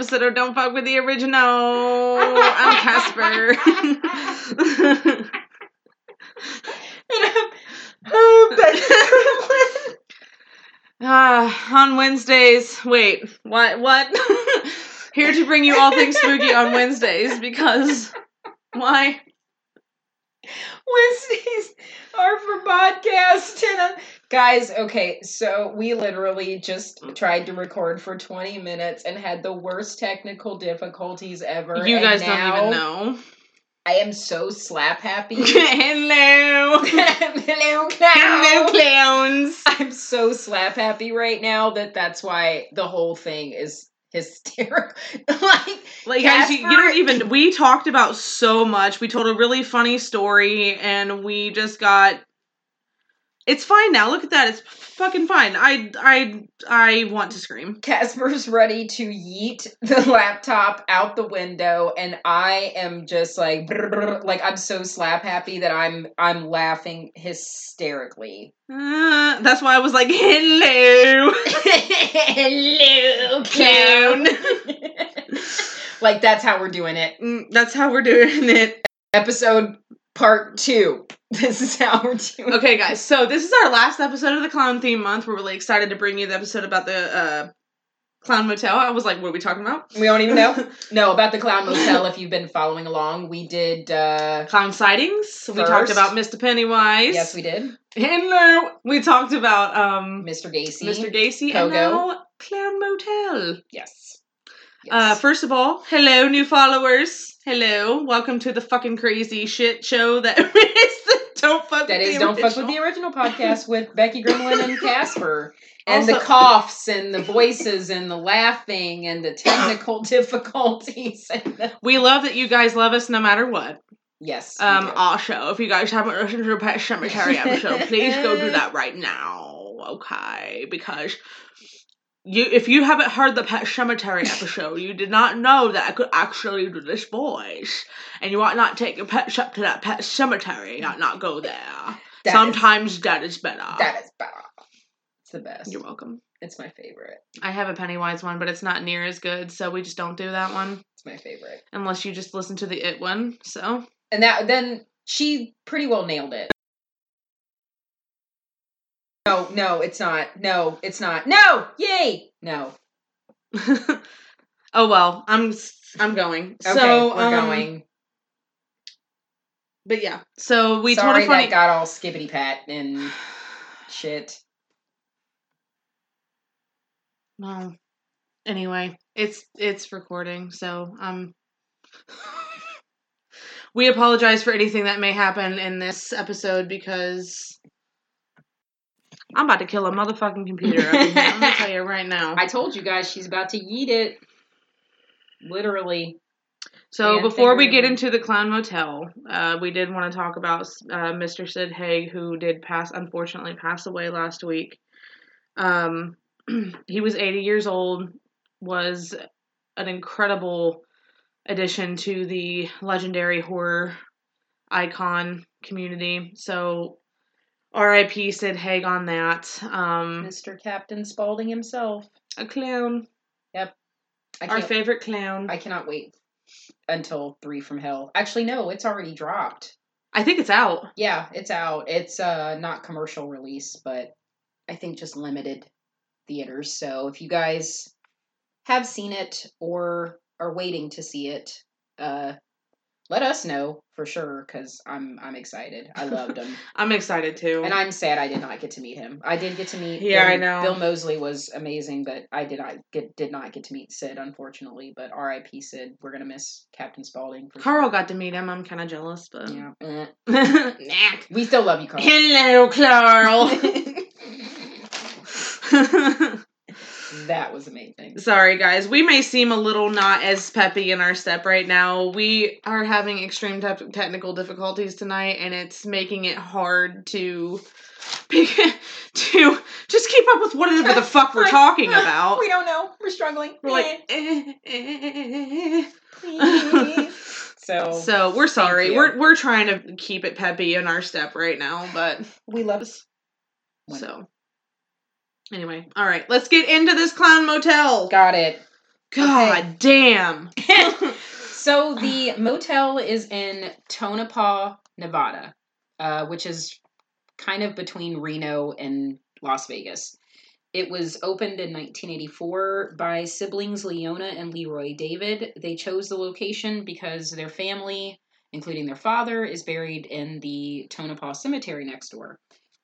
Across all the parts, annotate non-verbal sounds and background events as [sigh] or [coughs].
episode of Don't Fuck with the Original. I'm Casper. uh, on Wednesdays, wait, what? What? Here to bring you all things spooky on Wednesdays because why? Wednesdays are for podcast. And, guys, okay, so we literally just mm. tried to record for 20 minutes and had the worst technical difficulties ever. You guys don't even know. I am so slap happy. [laughs] [laughs] Hello. Hello, Hello, clowns. I'm so slap happy right now that that's why the whole thing is hysterical. [laughs] like, Like guys, you, you don't even. We talked about so much. We told a really funny story, and we just got. It's fine now. Look at that. It's fucking fine. I I I want to scream. Casper's ready to yeet the [laughs] laptop out the window, and I am just like, like I'm so slap happy that I'm I'm laughing hysterically. Uh, that's why I was like, hello, [laughs] Hello, clown. [laughs] like that's how we're doing it. Mm, that's how we're doing it. Episode part two. [laughs] This is how we're doing. Okay, guys. So this is our last episode of the clown theme month. We're really excited to bring you the episode about the uh, clown motel. I was like, what are we talking about? We don't even know. [laughs] No, about the clown motel. If you've been following along, we did. uh Clown sightings. We talked about Mr. Pennywise. Yes, we did. Hello. We talked about um Mr. Gacy. Mr. Gacy Pogo. and now Clown Motel. Yes. Uh, first of all, hello, new followers. Hello, welcome to the fucking crazy shit show that [laughs] is the Don't Fuck That with is the Don't Fuck with Original. the Original podcast with Becky Gremlin and [laughs] Casper. And the coughs and the voices and the laughing and the technical [laughs] difficulties. The... We love that you guys love us no matter what. Yes. Um, our show. if you guys haven't listened to the Pet Cemetery episode, please go do that right now, okay? Because you, if you haven't heard the Pet Cemetery [laughs] episode, you did not know that I could actually do this voice, and you ought not take your pets up to that pet cemetery, you ought not go there. That is- Sometimes that is better. that is better. It's the best. You're welcome. It's my favorite. I have a Pennywise one, but it's not near as good, so we just don't do that one It's my favorite. unless you just listen to the It one. So And that then she pretty well nailed it. No, no, it's not. No, it's not. No, yay. No. [laughs] oh well, I'm I'm going. Okay, so we're um, going. But yeah, so we Sorry told a funny. that got all skippity pat and [sighs] shit. well, anyway, it's it's recording, so um. [laughs] we apologize for anything that may happen in this episode because I'm about to kill a motherfucking computer. Up in here. I'm gonna tell you right now. [laughs] I told you guys she's about to eat it. Literally. So before we get into the clown motel, uh, we did want to talk about uh, Mr. Sid Haig, who did pass, unfortunately, pass away last week. Um, [clears throat] he was 80 years old, was an incredible addition to the legendary horror icon community. So, R.I.P. Sid Haig on that. Um, Mr. Captain Spaulding himself. a clown, I our favorite clown. I cannot wait until Three from Hell. Actually, no, it's already dropped. I think it's out. Yeah, it's out. It's uh not commercial release, but I think just limited theaters. So if you guys have seen it or are waiting to see it, uh let us know for sure because I'm I'm excited. I loved him, [laughs] I'm excited too. and I'm sad I did not get to meet him. I did get to meet. Yeah, Bill, I know. Bill Moseley was amazing, but I did not get did not get to meet Sid unfortunately. But R.I.P. Sid. We're gonna miss Captain Spaulding. Carl sure. got to meet him. I'm kind of jealous, but Yeah. Nah. [laughs] We still love you, Carl. Hello, Carl. [laughs] that was amazing. Sorry, guys. We may seem a little not as peppy in our step right now. We are having extreme te- technical difficulties tonight, and it's making it hard to [laughs] to just keep up with whatever the fuck we're [laughs] talking [laughs] about. We don't know. We're struggling. We're like, eh, eh, eh. So, so we're sorry. We're we're trying to keep it peppy in our step right now, but we love us. so Anyway, all right, let's get into this clown motel. Got it. God damn. [laughs] So the motel is in Tonopah, Nevada, uh, which is kind of between Reno and Las Vegas. It was opened in 1984 by siblings Leona and Leroy David. They chose the location because their family, including their father, is buried in the Tonopah Cemetery next door.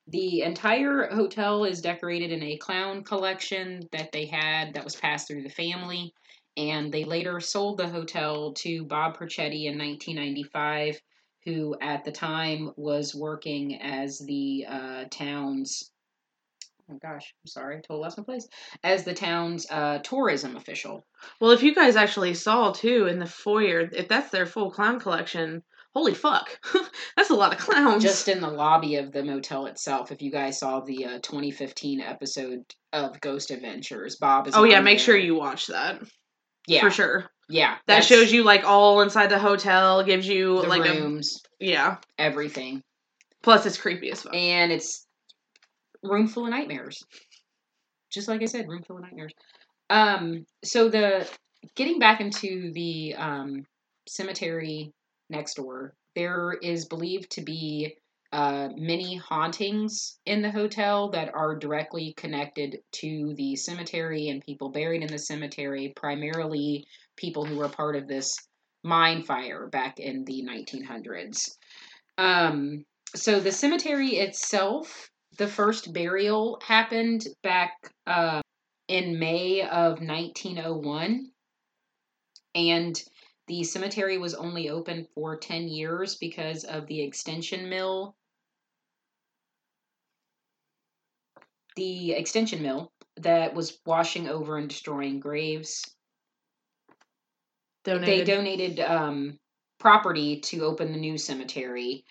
The entire hotel is decorated in a clown collection that they had that was passed through the family, and they later sold the hotel to Bob Perchetti in 1995, who at the time was working as the uh, town's oh gosh, I'm sorry, I totally lost my place. As the town's uh, tourism official. Well, if you guys actually saw too in the foyer, if that's their full clown collection, holy fuck, [laughs] that's a lot of clowns. Just in the lobby of the motel itself, if you guys saw the uh, 2015 episode of Ghost Adventures, Bob is. oh yeah, make there. sure you watch that Yeah, for sure. Yeah, That shows you like all inside the hotel, gives you the like rooms, a yeah. everything, Plus, it's creepy as fuck. and it's room full of nightmares. Just like I said, room full of nightmares. Um, so the getting back into the um, cemetery next door, there is believed to be uh, many hauntings in the hotel that are directly connected to the cemetery and people buried in the cemetery, primarily people who were part of this mine fire back in the 1900s. Um, so the cemetery itself, the first burial happened back uh, in May of 1901, and the cemetery was only open for 10 years because of the extension mill. The extension mill that was washing over and destroying graves. Donated. They Donated. um, property to open the new cemetery.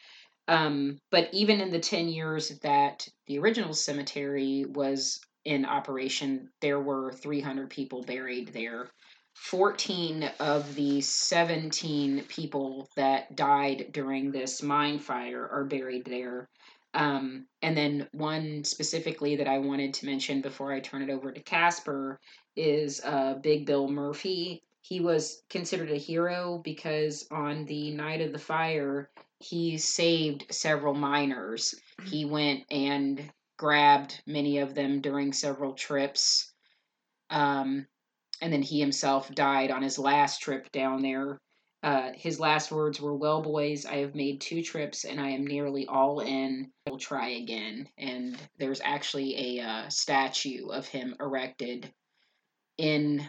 Um, but even in the 10 years that the original cemetery was in operation, there were 300 people buried there. 14 of the 17 people that died during this mine fire are buried there. Um, and then one specifically that I wanted to mention before I turn it over to Casper is uh, Big Bill Murphy. He was considered a hero because on the night of the fire, he saved several miners. He went and grabbed many of them during several trips. Um, and then he himself died on his last trip down there. Uh, his last words were, Well, boys, I have made two trips and I am nearly all in. We'll try again. And there's actually a uh, statue of him erected in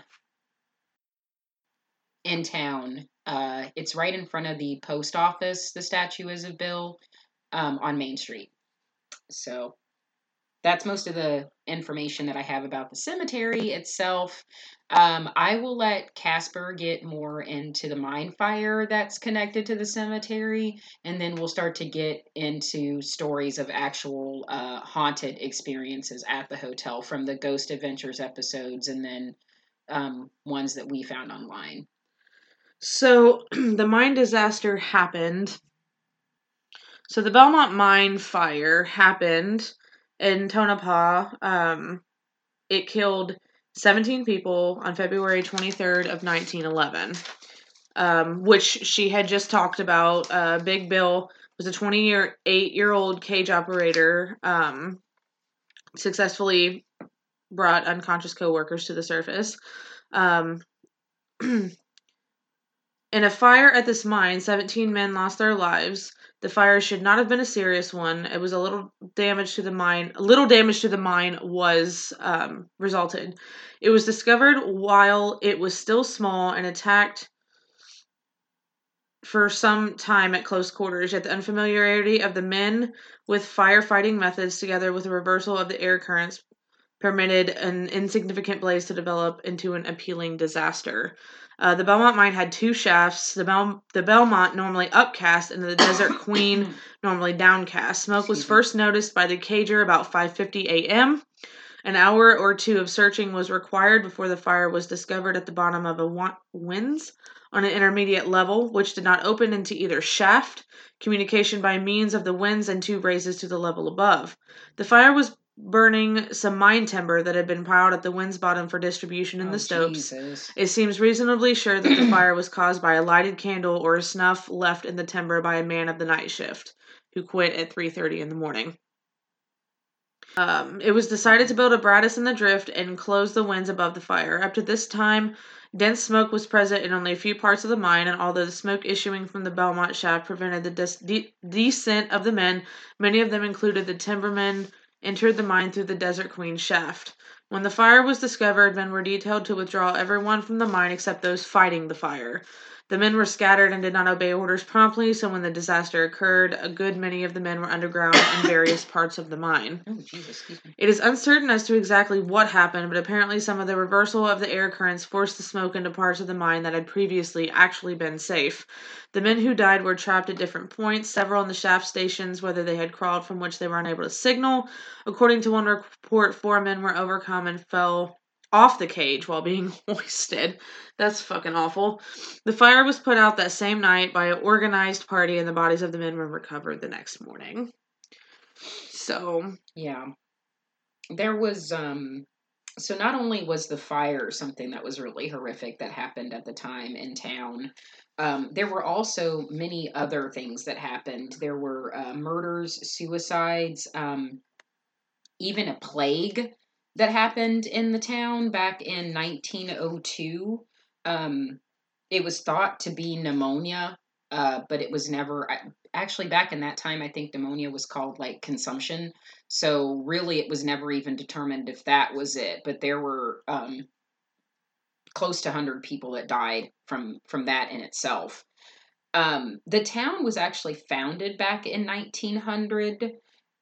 in town. Uh, it's right in front of the post office. The statue is of Bill um, on Main Street. So that's most of the information that I have about the cemetery itself. Um, I will let Casper get more into the mine fire that's connected to the cemetery, and then we'll start to get into stories of actual uh, haunted experiences at the hotel from the Ghost Adventures episodes, and then um, ones that we found online. So [clears throat] the mine disaster happened. So the Belmont mine fire happened in Tonopah. Um, it killed 17 people on February 23rd of 1911, um, which she had just talked about. Uh, Big Bill was a 20 year, eight year old cage operator. Um, successfully brought unconscious coworkers to the surface. Um, [clears throat] in a fire at this mine, 17 men lost their lives. The fire should not have been a serious one. It was a little damage to the mine. A little damage to the mine was um, resulted. It was discovered while it was still small and attacked for some time at close quarters. Yet the unfamiliarity of the men with firefighting methods, together with the reversal of the air currents, permitted an insignificant blaze to develop into an appealing disaster. Uh, the Belmont mine had two shafts. The Bel- the Belmont normally upcast, and the Desert [coughs] Queen normally downcast. Smoke was first noticed by the cager about 5:50 a.m. An hour or two of searching was required before the fire was discovered at the bottom of a wa- winze on an intermediate level, which did not open into either shaft. Communication by means of the winze and two raises to the level above. The fire was burning some mine timber that had been piled at the winze's bottom for distribution in Oh, the stopes. Jesus. It seems reasonably sure that the [clears throat] fire was caused by a lighted candle or a snuff left in the timber by a man of the night shift who quit at 3:30 in the morning. Um, it was decided to build a brattice in the drift and close the winze above the fire. Up to this time, dense smoke was present in only a few parts of the mine, and although the smoke issuing from the Belmont shaft prevented the des- de- descent of the men, many of them included the timbermen entered the mine through the Desert Queen shaft. When the fire was discovered, men were detailed to withdraw everyone from the mine except those fighting the fire. The men were scattered and did not obey orders promptly, so when the disaster occurred, a good many of the men were underground in various [coughs] parts of the mine. Oh, Jesus. It is uncertain as to exactly what happened, but apparently some of the reversal of the air currents forced the smoke into parts of the mine that had previously actually been safe. The men who died were trapped at different points, several in the shaft stations, whether they had crawled from which they were unable to signal. According to one report, four men were overcome and fell off the cage while being [laughs] hoisted. That's fucking awful. The fire was put out that same night by an organized party, and the bodies of the men were recovered the next morning. So, Yeah. There was um so not only was the fire something that was really horrific that happened at the time in town, um, there were also many other things that happened. There were uh, murders, suicides, um, even a plague that happened in the town back in 1902. Um, it was thought to be pneumonia, uh, but it was never actually back in that time. I think pneumonia was called like consumption. So really, it was never even determined if that was it. But there were um, close to 100 people that died from from that in itself. Um, the town was actually founded back in 1900.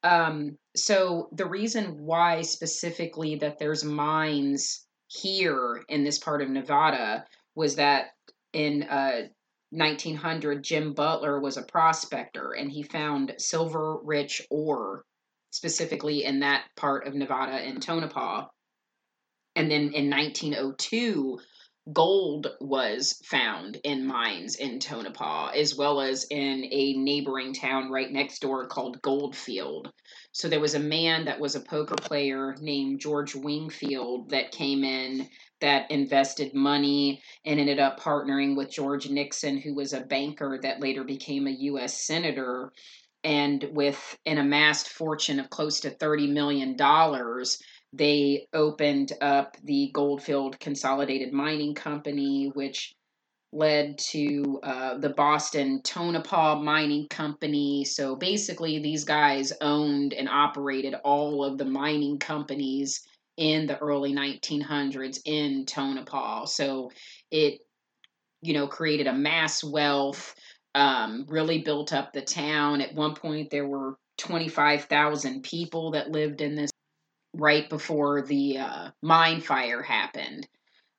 Um, so the reason why specifically that there's mines here in this part of Nevada was that in uh, 1900 Jim Butler was a prospector and he found silver rich ore specifically in that part of Nevada in Tonopah. And then in 1902 gold was found in mines in Tonopah, as well as in a neighboring town right next door called Goldfield. So there was a man that was a poker player named George Wingfield that came in that invested money and ended up partnering with George Nixon, who was a banker that later became a U.S. Senator. And with an amassed fortune of close to $30 million, they opened up the Goldfield Consolidated Mining Company, which led to uh, the Boston Tonopah Mining Company. So basically, these guys owned and operated all of the mining companies in the early 1900s in Tonopah. So it, you know, created a mass wealth, um, really built up the town. At one point, there were 25,000 people that lived in this right before the uh, mine fire happened.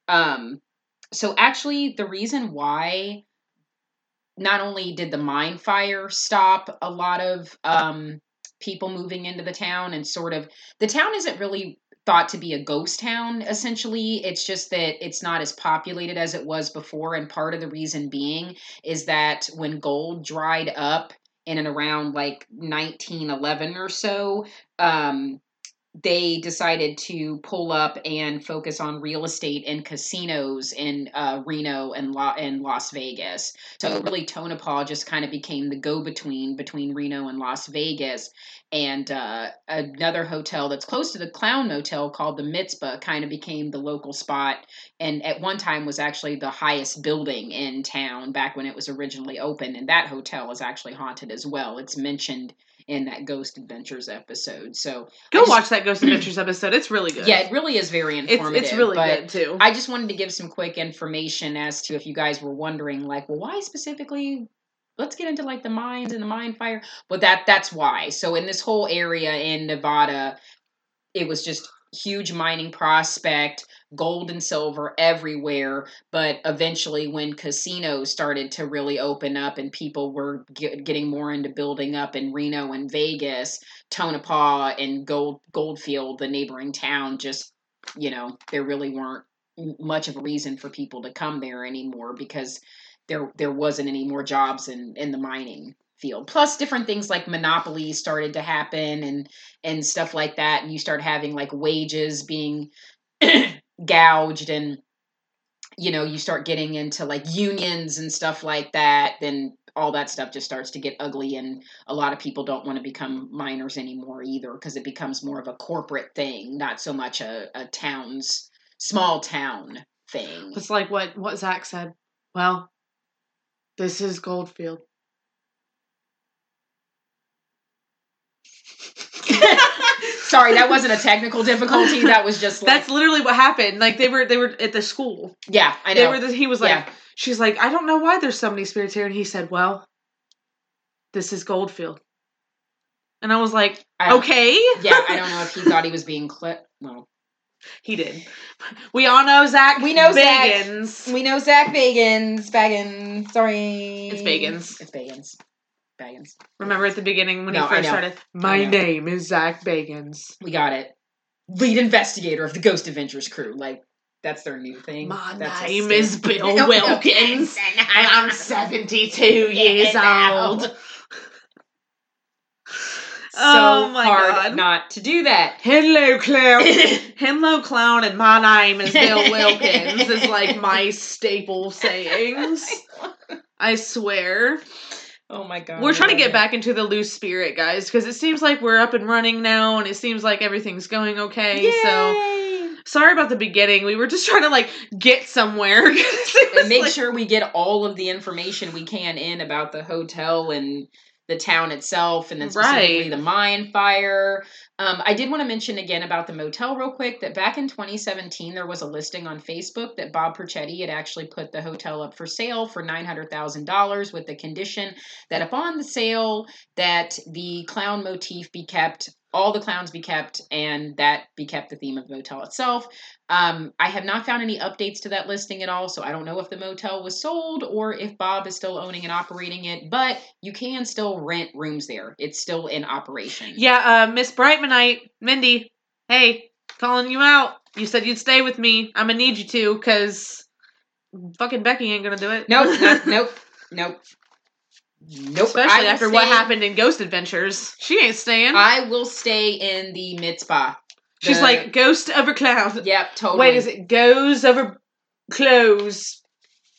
Um, so actually, the reason why not only did the mine fire stop a lot of um, people moving into the town and sort of the town isn't really thought to be a ghost town essentially it's just that it's not as populated as it was before and part of the reason being is that when gold dried up in and around like 1911 or so um, they decided to pull up and focus on real estate and casinos in uh, Reno and, La- and Las Vegas. So really, Tonopah just kind of became the go-between between Reno and Las Vegas. And uh, another hotel that's close to the Clown Motel called the Mizpah kind of became the local spot, and at one time was actually the highest building in town back when it was originally open. And that hotel is actually haunted as well. It's mentioned in that Ghost Adventures episode. So go just- watch that Ghost Adventures episode. It's really good. yeah, it really is very it's, informative. it's really but good too. I just wanted to give some quick information as to if you guys were wondering, like, well, why specifically? Let's get into like the mines and the mine fire. But that that's why. So in this whole area in Nevada, it was just huge mining prospect, gold and silver everywhere. But eventually, when casinos started to really open up and people were get, getting more into building up in Reno and Vegas, Tonopah and Gold Goldfield, the neighboring town, just you know, there really weren't much of a reason for people to come there anymore because there there wasn't any more jobs in in the mining field. Plus, different things like monopoly started to happen and and stuff like that, and you start having like wages being [clears throat] gouged and you know you start getting into like unions and stuff like that then all that stuff just starts to get ugly and a lot of people don't want to become miners anymore either because it becomes more of a corporate thing not so much a, a town's small town thing It's like what what Zach said. Well, this is Goldfield. [laughs] sorry that wasn't a technical difficulty that was just like That's literally what happened. Like they were they were at the school. yeah i They know were. The, he was like, Yeah. she's like, I don't know why there's so many spirits here, and he said, well, this is Goldfield. And I was like, I okay. yeah i don't know if he thought he was being clipped well He did. We all know Zach. We know Zach. We know zach bagans bagans sorry It's Bagans. it's bagans bagans Remember at the beginning when No, he I first started. My name is Zach Bagans. We got it. Lead investigator of the Ghost Adventures crew. Like that's their new thing. My That's a name is Bill [laughs] Wilkins, and I'm [laughs] 72 years old. So Oh my hard God. not to do that. Hello, clown. [laughs] Hello, clown, and my name is Bill Wilkins. is like my staple sayings. I swear. Oh my god. We're trying to get back into the loose spirit, guys, because it seems like we're up and running now, and it seems like everything's going okay. it. So sorry about the beginning. We were just trying to like get somewhere. [laughs] and make like- sure we get all of the information we can in about the hotel and the town itself and then specifically Right. the mine fire um, i did want to mention again about the motel real quick that back in 2017 there was a listing on facebook that bob perchetti had actually put the hotel up for sale for $900000 with the condition that upon the sale that the clown motif be kept all the clowns be kept and that be kept the theme of the motel itself um, I have not found any updates to that listing at all, so I don't know if the motel was sold or if Bob is still owning and operating it. But you can still rent rooms there; it's still in operation. Yeah, uh, Miss Brightmanite, Mindy, hey, calling you out. You said you'd stay with me. I'm gonna need you to, because fucking Becky ain't gonna do it. Nope. nope. [laughs] Nope. Nope. Especially after what happened in Ghost Adventures. She ain't staying. I will stay in the Mizpah. She's like, ghost over cloud. Yep. Totally. Wait, is it goes over clothes?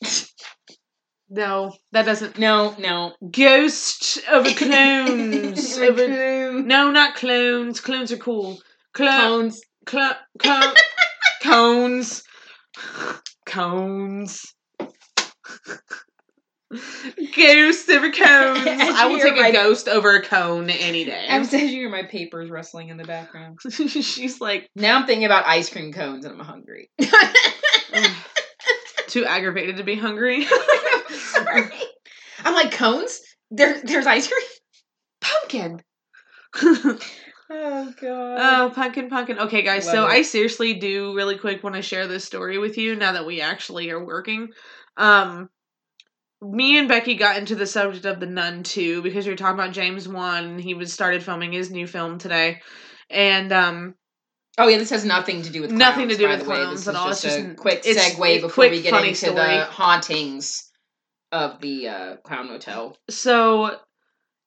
[laughs] no, that doesn't. No. No. Ghost [laughs] over clones. over, Clone- no, not clones. Clones are cool. Clo- Clones. clo- co- [laughs] cones. Cones. Ghost over cones. [laughs] I will take a my- ghost over a cone any day. I'm sad you hear my papers rustling in the background. [laughs] She's like Now I'm thinking about ice cream cones and I'm hungry. [laughs] too aggravated to be hungry. Sorry. I'm like cones. There, there's ice cream. pumpkin. Oh god. oh, pumpkin, pumpkin. Okay, guys. so it. I seriously do really quick want to share this story with you now that we actually are working. Um, me and Becky got into the subject of the Nun too because we were talking about James Wan. He was started filming his new film today, and um, oh yeah, this has nothing to do with clowns, Nothing to do with clowns at all. Just It's a just- quick it's segue a before quick, we get into story. the hauntings of the uh, clown motel. So,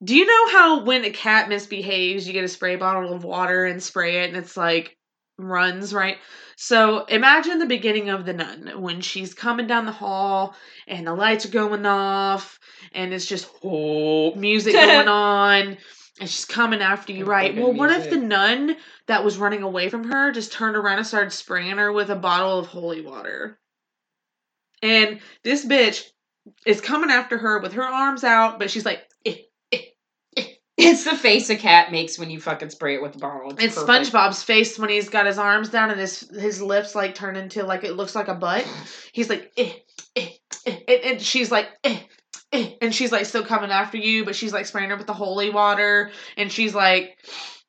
do you know how when a cat misbehaves, you get a spray bottle of water and spray it, and it's like runs right? So, imagine the beginning of the nun when she's coming down the hall and the lights are going off, and it's just oh, music [laughs] going on. And she's coming after you, right? Well, what if the nun that was running away from her just turned around and started spraying her with a bottle of holy water? And this bitch is coming after her with her arms out, but she's like. It's the face a cat makes when you fucking spray it with a bottle. It's perfect. SpongeBob's face when he's got his arms down and his his lips like turn into like it looks like a butt. He's like, eh, eh, eh, and, and she's like, eh, eh, and she's like still coming after you, but she's like spraying her with the holy water, and she's like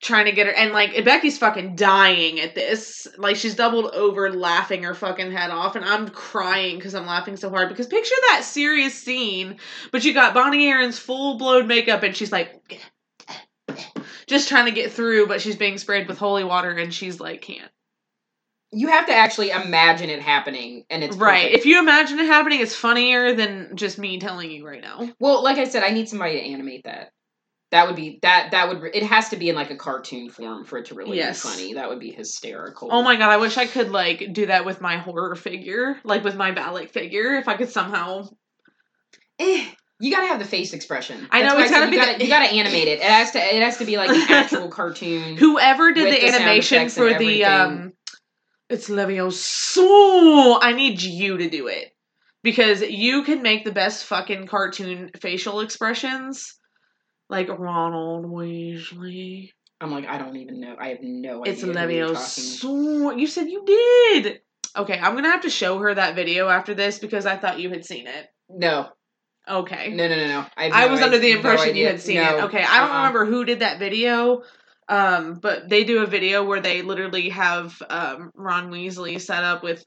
trying to get her, and like Becky's fucking dying at this. Like she's doubled over, laughing her fucking head off, and I'm crying because I'm laughing so hard. Because picture that serious scene, but you got Bonnie Aarons' full blown makeup, and she's like. Just trying to get through, but she's being sprayed with holy water, and she's like, can't. you have to actually imagine it happening, and it's right. perfect. If you imagine it happening, it's funnier than just me telling you right now. Well, like I said, I need somebody to animate that. That would be that. That would. It has to be in like a cartoon form for it to really Yes. be funny. That would be hysterical. Oh my god, I wish I could like do that with my horror figure, like with my Valak figure. If I could somehow Eh, you gotta have the face expression. I know, That's it's said gotta you be gotta the- you gotta animate it. It has to. It has to be like an [laughs] actual cartoon. Whoever did the, the animation for the um it's Levioso. I need you to do it. Because you can make the best fucking cartoon facial expressions. Like Ronald Weasley. I'm like, I don't even know. I have no idea. It's you're talking. Levioso. You said you did. Okay, I'm gonna have to show her that video after this because I thought you had seen it. No, Okay. no, no, no, no. I, I no was under the idea- no impression you had seen No. it. Okay, I don't Uh-uh. remember who did that video, um, but they do a video where they literally have um, Ron Weasley set up with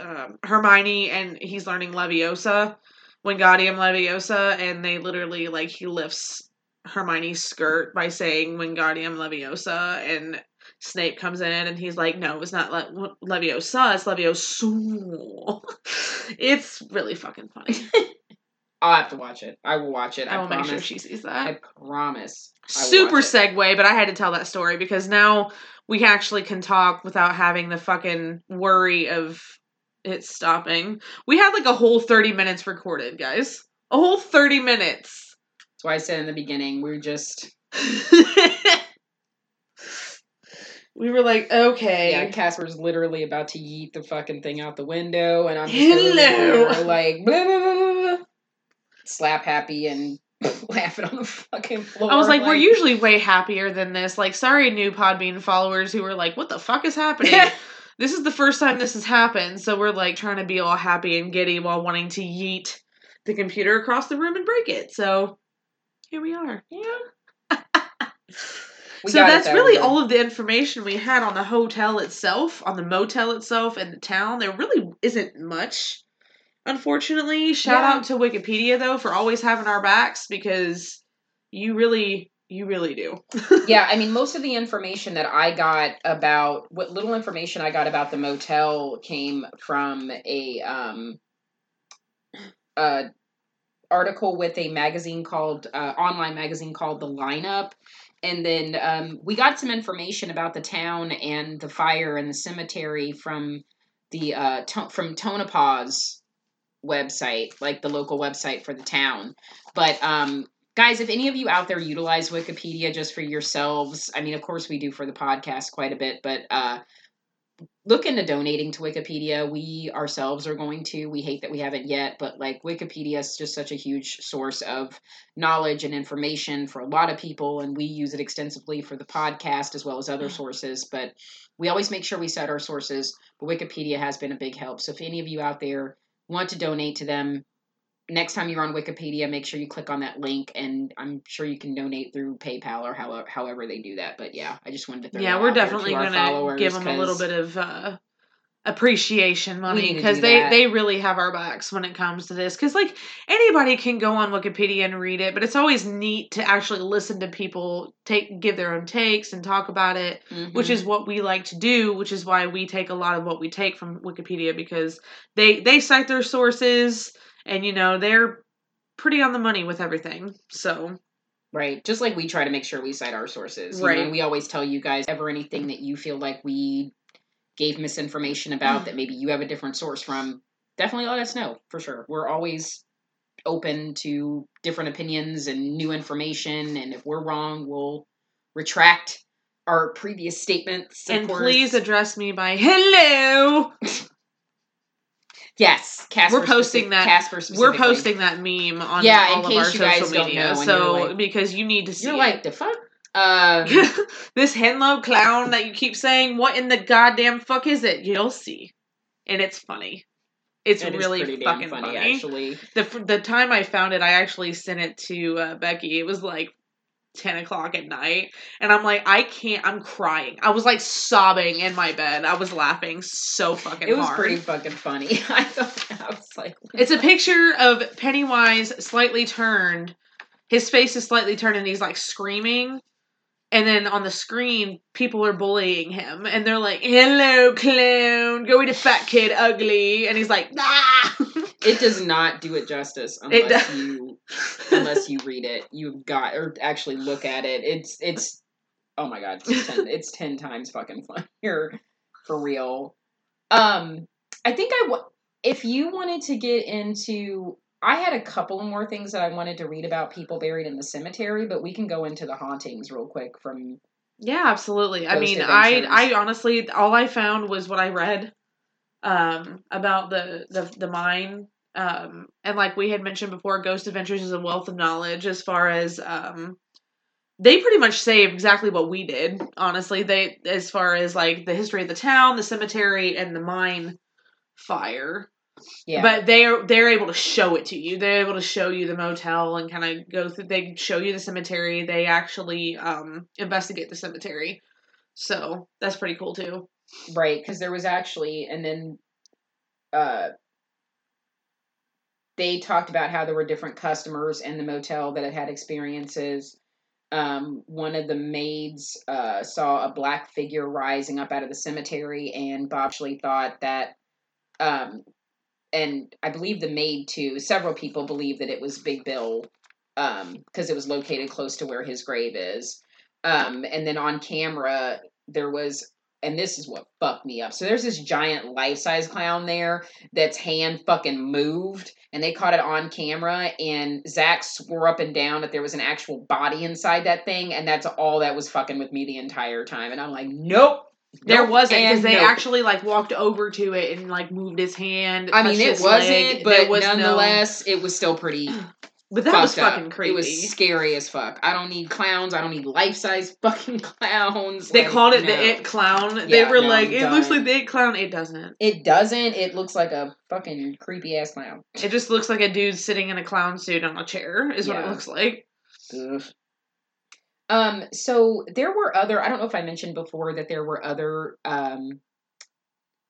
um, Hermione, and he's learning Leviosa, Wingardium Leviosa, and they literally like he lifts Hermione's skirt by saying Wingardium Leviosa, and Snape comes in and he's like, "No, it's not Le- Leviosa, it's Levioso." [laughs] it's really fucking funny. [laughs] I'll have to watch it. I will watch it. I, I will promise. make sure she sees that. I promise. Super it. segue, but I had to tell that story because now we actually can talk without having the fucking worry of it stopping. We had like a whole 30 minutes recorded, guys. A whole 30 minutes. That's why I said in the beginning we're just [laughs] we were like, okay. yeah. Casper's literally about to yeet the fucking thing out the window, and I'm just Hello. like blah, blah, blah. Slap happy and laughing on the fucking floor. I was like, we're usually way happier than this. Like, sorry, new Podbean followers who were like, what the fuck is happening? [laughs] this is the first time this has happened, so we're like trying to be all happy and giddy while wanting to yeet the computer across the room and break it. So here we are. [laughs] yeah. We so that's really all of the information we had on the hotel itself, on the motel itself, and the town. There really isn't much, unfortunately. Shout Yeah. out to Wikipedia though for always having our backs because you really, you really do. [laughs] yeah, I mean, most of the information that I got about what little information I got about the motel came from a um uh article with a magazine called uh, online magazine called The Lineup, and then um, we got some information about the town and the fire and the cemetery from the uh to- from Tonopah's website, like the local website for the town. But um guys, if any of you out there utilize Wikipedia just for yourselves, I mean, of course we do for the podcast quite a bit, but uh, look into donating to Wikipedia. We ourselves are going to. We hate that we haven't yet, but like Wikipedia is just such a huge source of knowledge and information for a lot of people, and we use it extensively for the podcast as well as other sources. But we always make sure we cite our sources. But Wikipedia has been a big help. So if any of you out there want to donate to them, next time you're on Wikipedia, make sure you click on that link, and I'm sure you can donate through PayPal or however however they do that. But yeah, I just wanted to throw yeah, that we're definitely to gonna give them a little bit of uh, appreciation money because they that. they really have our backs when it comes to this. Because like anybody can go on Wikipedia and read it, but it's always neat to actually listen to people take give their own takes and talk about it which Mhm. is what we like to do which is why we take a lot of what we take from wikipedia because they they cite their sources and you know they're pretty on the money with everything so Right. Just like we try to make sure we cite our sources. know, Right. and we always tell you guys ever anything that you feel like we gave misinformation about mm. that maybe you have a different source from, definitely let us know for sure. We're always open to different opinions and new information. And if we're wrong, we'll retract our previous statements. and course. please address me by hello [laughs] yes, Casper We're posting specific- that- Casper we're posting that meme on Yeah, in all of case our you guys social don't media know so like- because you need to see You're it. like the fuck. Uh, [laughs] this henlo clown that you keep saying what in the goddamn fuck is it you'll see and it's funny it's it really fucking funny, funny actually. the the time I found it, I actually sent it to uh, Becky. It was like ten o'clock at night, and I'm like, I can't. I'm crying. I was like sobbing in my bed. I was laughing so fucking It was hard. pretty fucking funny. [laughs] I thought I was like, [laughs] It's a picture of Pennywise slightly turned. His face is slightly turned, and he's like screaming. And then on the screen people are bullying him and they're like hello clown go eat a fat kid ugly and he's like ah [laughs] it does not do it justice It unless does. you [laughs] unless you read it. You've got or actually look at it. It's it's oh my god, it's ten, it's ten times fucking funnier for real. Um, I think I wa- if you wanted to get into. I had a couple more things that I wanted to read about people buried in the cemetery, but we can go into the hauntings real quick from yeah absolutely. I mean i i honestly all i found was what i read um about the the, the mine um and like we had mentioned before ghost adventures is a wealth of knowledge as far as um they pretty much say exactly what we did honestly. They as far as like the history of the town the cemetery and the mine fire yeah. but they're they're able to show it to you they're able to show you the motel and kind of go through they show you the cemetery they actually um investigate the cemetery so that's pretty cool too Right, because there was actually, and then uh, they talked about how there were different customers in the motel that had had experiences. Um, one of the maids uh, saw a black figure rising up out of the cemetery, and Bob thought that, um, and I believe the maid too. Several people believe that it was Big Bill because it was located close to where his grave is. Um, and then on camera, there was and this is what fucked me up. So there's this giant life size clown there that's hand fucking moved, and they caught it on camera. And Zach swore up and down that there was an actual body inside that thing, and that's all that was fucking with me the entire time. And I'm like, nope. There wasn't because they actually like walked over to it and like moved his hand I mean, it wasn't, leg. but was no- nonetheless, it was still pretty [clears throat] but that was fucked up. fucking creepy It was scary as fuck. I don't need clowns. I don't need life size [laughs] fucking clowns. they Like, called it no. the it clown they were no, like it looks like the it clown it doesn't It doesn't. It looks like a fucking creepy ass clown. it just looks like a dude sitting in a clown suit on a chair is what it looks like Ugh. Um, so there were other I don't know if I mentioned before that there were other um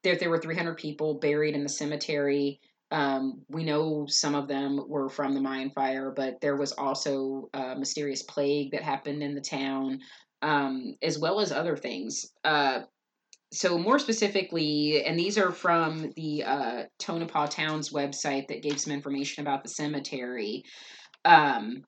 there there were 300 people buried in the cemetery. Um, we know some of them were from the mine fire, but there was also a mysterious plague that happened in the town, um, as well as other things. Uh, so more specifically, and these are from the uh, Tonopah Town's website that gave some information about the cemetery. Um,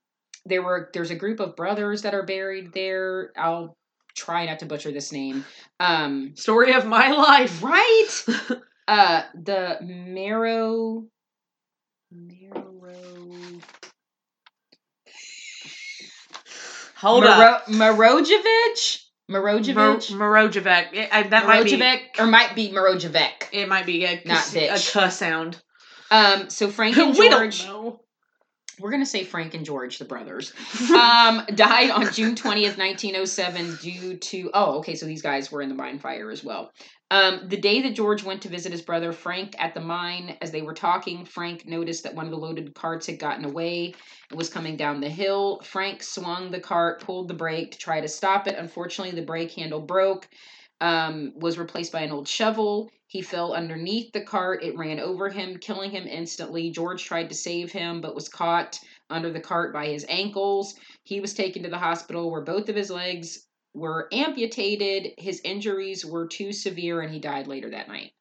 there were there's a group of brothers that are buried there. I'll try not to butcher this name. Um, story of my life right? [laughs] uh, the Marrow. Marrow. hold up Maro- Marojevich? Marojevich? Mar- Marojevec. It- I- that might be? Or might be Marojevich. it might be a, Not a bitch. cuh sound Um, so Frank [laughs] and we George. don't know we're gonna say Frank and George, the brothers, um, [laughs] died on June twentieth, nineteen oh seven, due to oh, okay, so these guys were in the mine fire as well. Um, the day that George went to visit his brother Frank at the mine, as they were talking, Frank noticed that one of the loaded carts had gotten away and was coming down the hill. Frank swung the cart, pulled the brake to try to stop it. Unfortunately, the brake handle broke. Um, was replaced by an old shovel. He fell underneath the cart. It ran over him, killing him instantly. George tried to save him, but was caught under the cart by his ankles. He was taken to the hospital where both of his legs were amputated. His injuries were too severe, and he died later that night.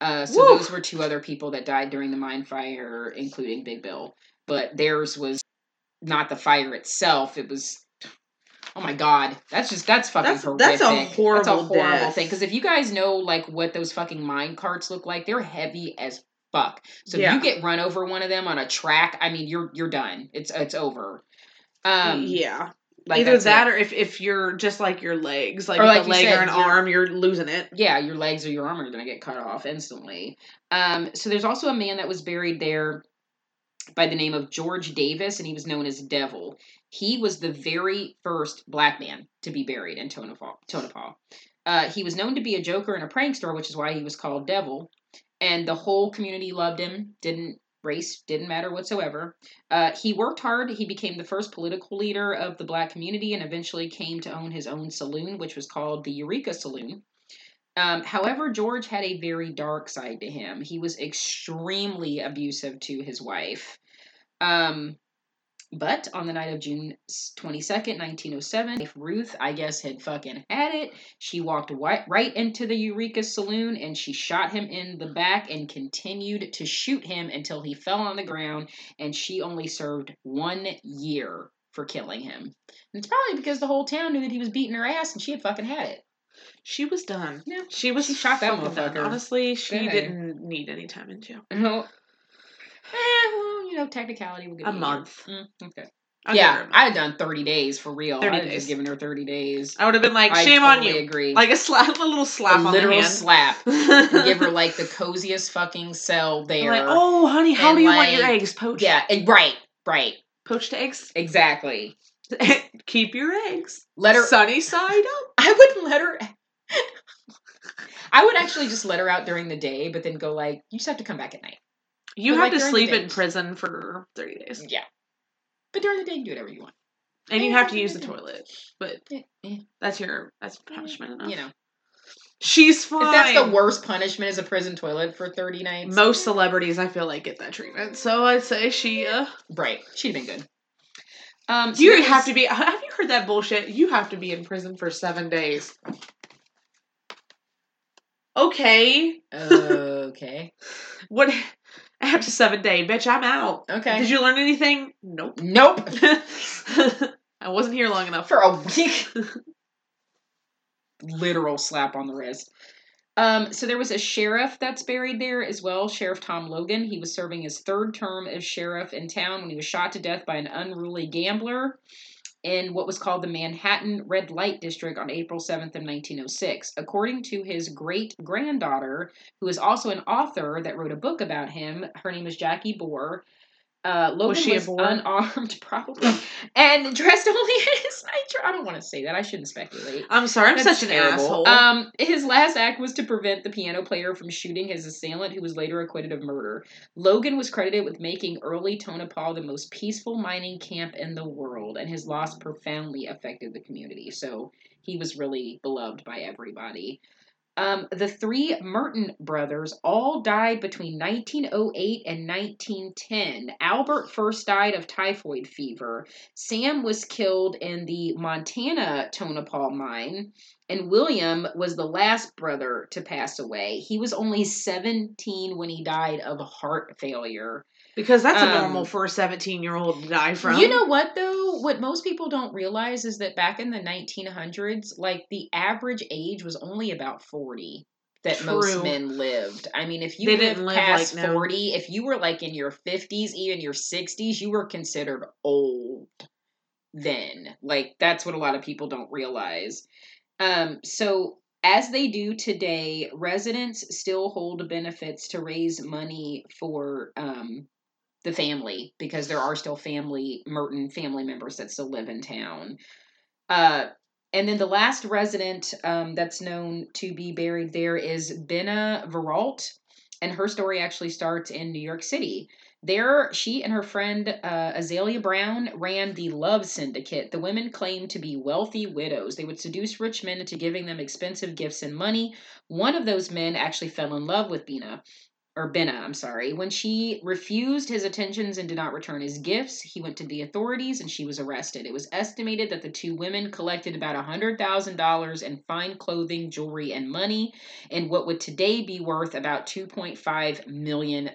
Uh, so Woo! those were two other people that died during the mine fire, including Big Bill. But theirs was not the fire itself. It was. Oh my god, that's just that's fucking That's- horrific. that's a horrible That's a horrible death. thing. Because if you guys know like what those fucking mine carts look like, they're heavy as fuck. So if you get run over one of them on a track, I mean you're you're done. It's it's over. Um, yeah like either that it. or if, if you're just like your legs like, Or like a leg said, or an arm you're losing it yeah, your legs or your arm are going to get cut off instantly. Um, so there's also a man that was buried there by the name of George Davis, and he was known as Devil. He was the very first black man to be buried in Tonopah. Tonopah. Uh, he was known to be a joker and a prankster, which is why he was called Devil. And the whole community loved him. Didn't race didn't matter whatsoever. Uh, he worked hard. He became the first political leader of the black community, and eventually came to own his own saloon, which was called the Eureka Saloon. Um, however, George had a very dark side to him. He was extremely abusive to his wife. Um, But on the night of June 22nd, 1907, if Ruth, I guess, had fucking had it, she walked right into the Eureka Saloon and she shot him in the back and continued to shoot him until he fell on the ground. And she only served one year for killing him. And it's probably because the whole town knew that he was beating her ass and she had fucking had it. She was done. Yeah. She was She shot that done. motherfucker. Honestly, she Okay. didn't need any time in jail. No. Eh, well, you know, technicality will give A month. Mm, okay. I'll yeah. I had done 30 days for real. 30 I days. just given her 30 days. I would have been like, I shame totally on you. agree. Like a slap, a little slap a on the literal hand. slap. [laughs] Give her like the coziest fucking cell there. like, oh, honey, how And, do you want your eggs poached? yeah, eh, right, right, poached eggs. exactly. [laughs] Keep your eggs Let her. sunny side up. [laughs] I wouldn't let her. [laughs] I would actually just let her out during the day, but then go like, you just have to come back at night. You But, have like, to sleep in prison for thirty days, Yeah, but during the day, you can do whatever you want. and you Yeah, have to use the yeah. toilet. But Eh, eh, that's your that's punishment enough. You know, She's fine. if that's the worst punishment is a prison toilet for 30 nights. Most celebrities, I feel like, get that treatment. So I'd say she. Uh, Right, she'd been good. Um, so you have to be. Have you heard that bullshit? You have to be in prison for seven days. Okay. Okay. [laughs] What? After seven day, bitch, I'm out. Okay. Did you learn anything? Nope. Nope. [laughs] I wasn't here long enough. For a week. [laughs] Literal slap on the wrist. Um, so there was a sheriff that's buried there as well, Sheriff Tom Logan. He was serving his third term as sheriff in town when he was shot to death by an unruly gambler in what was called the Manhattan Red Light District on April 7th of 1906. According to his great granddaughter, who is also an author that wrote a book about him, her name is Jackie Bohr. Uh, Logan was, she boar? unarmed, [laughs] probably, and dressed only [laughs] in his nitro. I don't want to say that. I shouldn't speculate. I'm sorry. I'm That's such an terrible. asshole. Um, his last act was to prevent the piano player from shooting his assailant, who was later acquitted of murder. Logan was credited with making early Tonopah the most peaceful mining camp in the world, and his loss profoundly affected the community. So he was really beloved by everybody. Um, the three Merton brothers all died between 1908 and 1910. Albert first died of typhoid fever. Sam was killed in the Montana Tonopah mine, and William was the last brother to pass away. He was only 17 when he died of heart failure. Because that's a um, normal for a 17 year old to die from. You know what though? What most people don't realize is that back in the 1900s, like the average age was only about 40 that most men lived. I mean, if you They lived didn't live past like now. 40, if you were like in your 50s, even your 60s, you were considered old then. Like that's what a lot of people don't realize. Um so as they do today, residents still hold benefits to raise money for um the family because there are still family Merton family members that still live in town. Uh, and then the last resident um, that's known to be buried there is Benna Veralt, and her story actually starts in New York City. There, she and her friend uh, Azalea Brown ran the Love Syndicate. The women claimed to be wealthy widows. They would seduce rich men into giving them expensive gifts and money. One of those men actually fell in love with Bina or Benna, I'm sorry. When she refused his attentions and did not return his gifts, he went to the authorities and she was arrested. It was estimated that the two women collected about $100,000 in fine clothing, jewelry, and money, and what would today be worth about $2.5 million.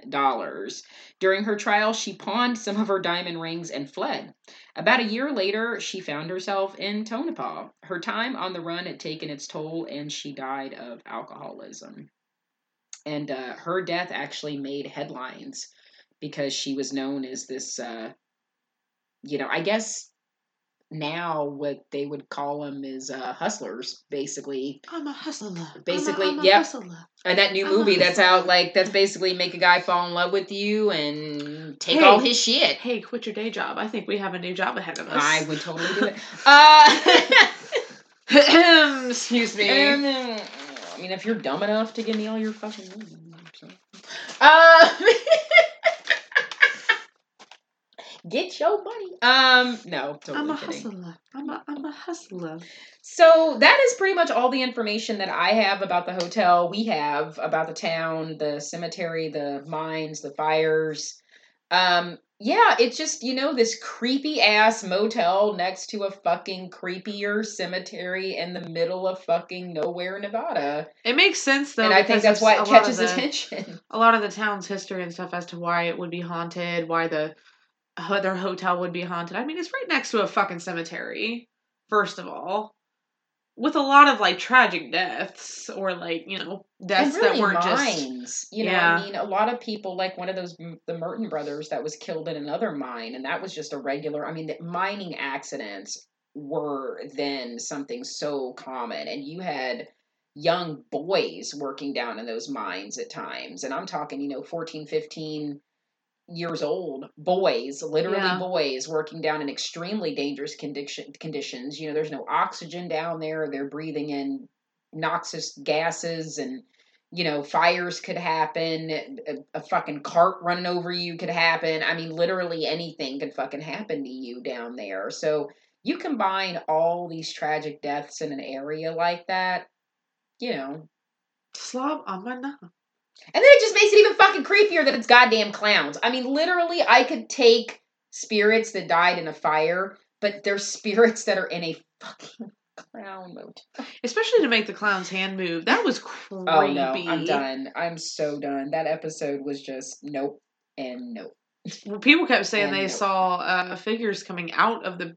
During her trial, she pawned some of her diamond rings and fled. About a year later, she found herself in Tonopah. Her time on the run had taken its toll and she died of alcoholism and uh, her death actually made headlines because she was known as this uh, you know i guess now what they would call them is uh, hustlers basically I'm a hustler. Basically, I'm a, I'm a yep. hustler. and that new I'm movie that's out like that's basically make a guy fall in love with you and take Hey. all his shit Hey, quit your day job. I think we have a new job ahead of us. i would totally do it [laughs] uh [laughs] Excuse me. I mean, if you're dumb enough to give me all your fucking money, so. Uh, [laughs] get your money. Um, no, totally I'm a kidding. hustler. I'm a, I'm a hustler. So that is pretty much all the information that I have about the hotel. We have about the town, the cemetery, the mines, the fires. Um, Yeah, it's just, you know, this creepy ass motel next to a fucking creepier cemetery in the middle of fucking nowhere, Nevada. It makes sense though. and I think that's why it catches the- attention. [laughs] A lot of the town's history and stuff as to why it would be haunted, why the their hotel would be haunted. I mean, it's right next to a fucking cemetery. First of all, with a lot of like tragic deaths or like you know deaths really that weren't just. You know, Yeah. I mean, a lot of people, like one of those, the Merton brothers that was killed in another mine, and that was just a regular. I mean, the mining accidents were then something so common, and you had young boys working down in those mines at times, and I'm talking, you know, 14, 15 years old boys literally Yeah. boys working down in extremely dangerous condition conditions you know there's no oxygen down there they're breathing in noxious gases and you know fires could happen a, a fucking cart running over you could happen i mean literally anything could fucking happen to you down there so you combine all these tragic deaths in an area like that you know slob on my knob. And then it just makes it even fucking creepier that it's goddamn clowns. I mean, literally, I could take spirits that died in a fire, but they're [laughs] spirits that are in a fucking clown motel. Especially to make the clown's hand move. That was creepy. Oh no, I'm done. I'm so done. That episode was just nope and nope. Well, people kept saying And they no. saw uh, figures coming out of the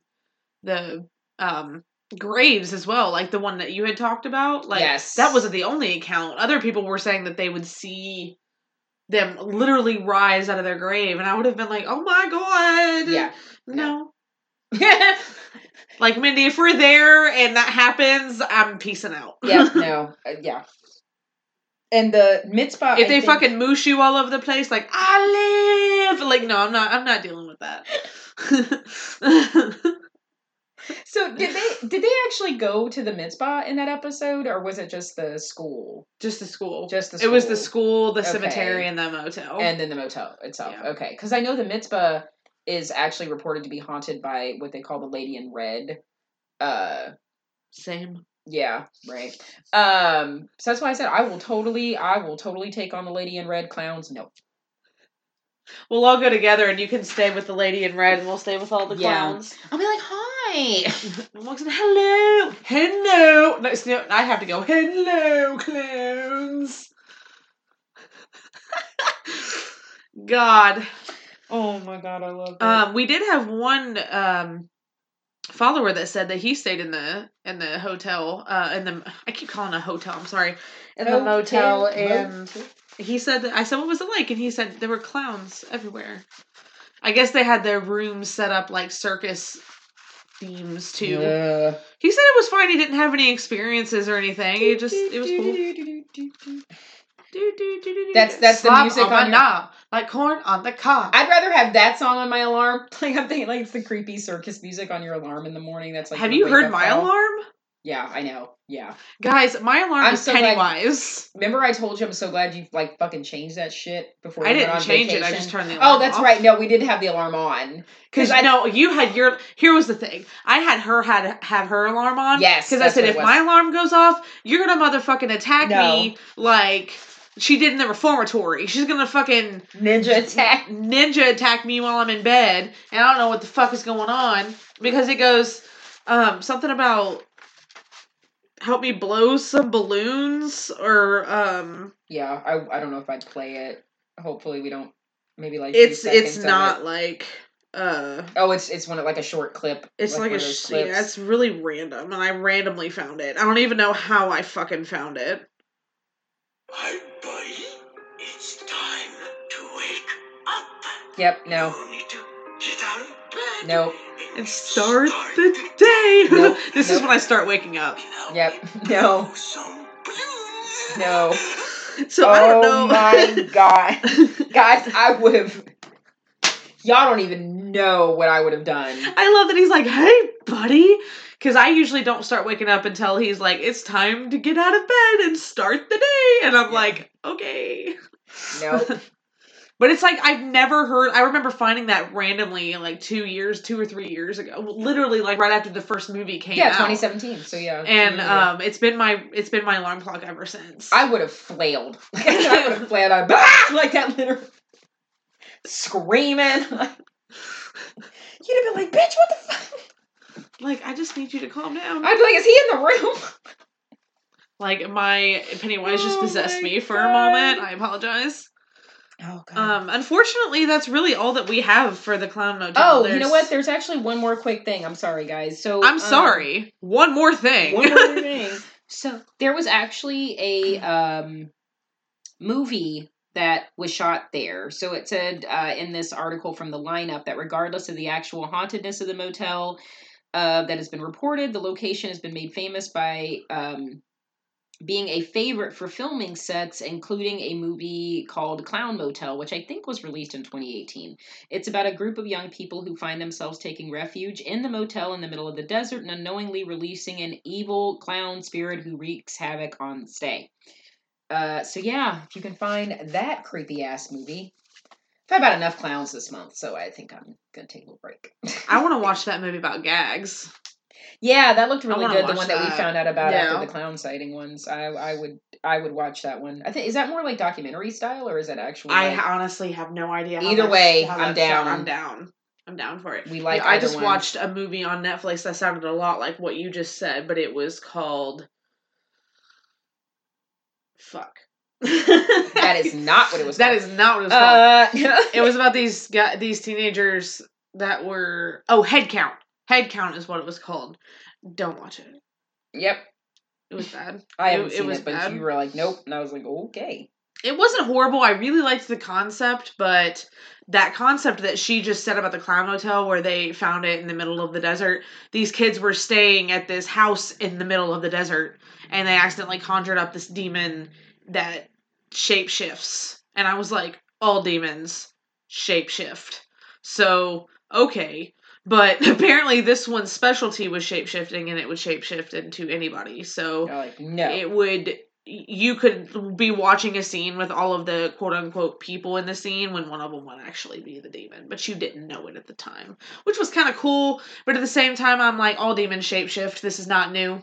the um graves as well, like the one that you had talked about. Like yes, that wasn't the only account. Other people were saying that they would see them literally rise out of their grave, and I would have been like, "Oh my god!" yeah. no. [laughs] Like Mindy, if we're there and that happens, I'm peacing out. [laughs] yeah, no, [laughs] uh, yeah. And the Mizpah. if I they think- fucking moosh you all over the place, like I live, like no, I'm not. I'm not dealing with that. So did they did they actually go to the Mizpah in that episode, or was it just the school? Just the school. Just the School. It was the school. the Okay. cemetery, and the motel. and then the motel itself. Yeah. Okay, because I know the Mizpah is actually reported to be haunted by what they call the lady in red. Uh, Same. yeah, right. Um, so that's why I said I will totally, I will totally take on the lady in red clowns. No, We'll all go together, and you can stay with the lady in red, and we'll stay with all the Yeah. clowns. I'll be like, hi. And walks in, hello, hello. No, no, I have to go. Hello, clowns. [laughs] God. oh my god, I love that. Um, we did have one um follower that said that he stayed in the in the hotel. Uh, in the I keep calling it a hotel. I'm sorry, in the motel, and he said that I said what was it like, and he said there were clowns everywhere. I guess they had their rooms set up like circus themes too. Yeah. He said it was fine. He didn't have any experiences or anything. It just it was cool. That's- that's the music on, on your- knob, like corn on the cob. I'd rather have that song on my alarm. [laughs] Like I'm thinking, like it's the creepy circus music on your alarm in the morning. That's like have you heard my call. alarm? Yeah, I know. Yeah. Guys, my alarm I'm is so glad- Pennywise. Remember I told you I'm so glad you like fucking changed that shit before I didn't change vacation. it. I just turned the alarm Oh, that's off. right. No, we did have the alarm on. Because I- know you had your. Here was the thing. I had her had have her alarm on. Yes, Because I said if my alarm goes off, you're gonna motherfucking attack No. me like she did in the reformatory. She's gonna fucking Ninja attack. ninja attack me while I'm in bed, and I don't know what the fuck is going on because it goes um something about help me blow some balloons or um Yeah, I I don't know if I'd play it. Hopefully we don't. Maybe like it's it's not it. like uh Oh, it's it's one of- like a short clip. it's like, one a of those sh- yeah, it's really random and I randomly found it. I don't even know how I fucking found it. Hi, buddy. It's time to wake up. Yep. No. You need to get out of bed. Nope. And start the day. [laughs] Nope, this is when I start waking up. Now Yep. [laughs] No. Oh, blow No. So I don't oh know. oh my [laughs] god, guys! [laughs] I would have. Y'all don't even know what I would have done. I love that he's like, "Hey, buddy," because I usually don't start waking up until he's like, "It's time to get out of bed and start the day," and I'm Yeah. like, "Okay." No. But it's like I've never heard. I remember finding that randomly, like two years, two or three years ago, literally like right after the first movie came Yeah, out. 2017. So yeah. And um, it's been my it's been my alarm clock ever since. I would have flailed. [laughs] Like I would have flailed. Like that, literally screaming. [laughs] You'd have been like, bitch, what the fuck? Like, I just need you to calm down. I'd be like, is he in the room? Like my Pennywise just Oh possessed my me for a moment. I apologize. Oh god. Um, unfortunately, that's really all that we have for the clown motel. oh, you know what? There's actually one more quick thing. I'm sorry, guys. So I'm um, sorry. One more thing. One more [laughs] thing. So there was actually a um, movie that was shot there. So it said uh, in this article from the lineup that regardless of the actual hauntedness of the motel uh, that has been reported, the location has been made famous by um, being a favorite for filming sets, including a movie called Clown Motel, which I think was released in 2018. It's about a group of young people who find themselves taking refuge in the motel in the middle of the desert and unknowingly releasing an evil clown spirit who wreaks havoc on the stay. Uh, so yeah, if you can find that creepy ass movie. I've had about enough clowns this month, so I think I'm gonna take a little break. I want to [laughs] watch that movie about gags. Yeah, that looked really good. The one that we found out about Yeah. after the clown sighting ones. I I would I would watch that one. I think is that more like documentary style or is that actually? I honestly have no idea. Either that's- way, I'm down. I'm down. I'm down for it. we like. Yeah, I just one. watched a movie on Netflix that sounded a lot like what you just said, but it was called. Fuck. That that is [laughs] not what it was. That called. is not what it was called. Uh, [laughs] it was about these these teenagers that were oh head count. Head count is what it was called. Don't watch it. Yep, It was bad. [laughs] I It- haven't it seen was it, but bad. you were like, nope, and I was like, okay. It wasn't horrible. I really liked the concept, but that concept that she just said about the clown hotel where they found it in the middle of the desert. These kids were staying at this house in the middle of the desert and they accidentally conjured up this demon that shapeshifts. And I was like, all demons shapeshift. So, okay. But [laughs] apparently this one's specialty was shapeshifting and it would shapeshift into anybody. So like, no. it would you could be watching a scene with all of the quote unquote people in the scene when one of them would actually be the demon, but you didn't know it at the time, which was kind of cool. But at the same time, I'm like, all demons shapeshift. This is not new.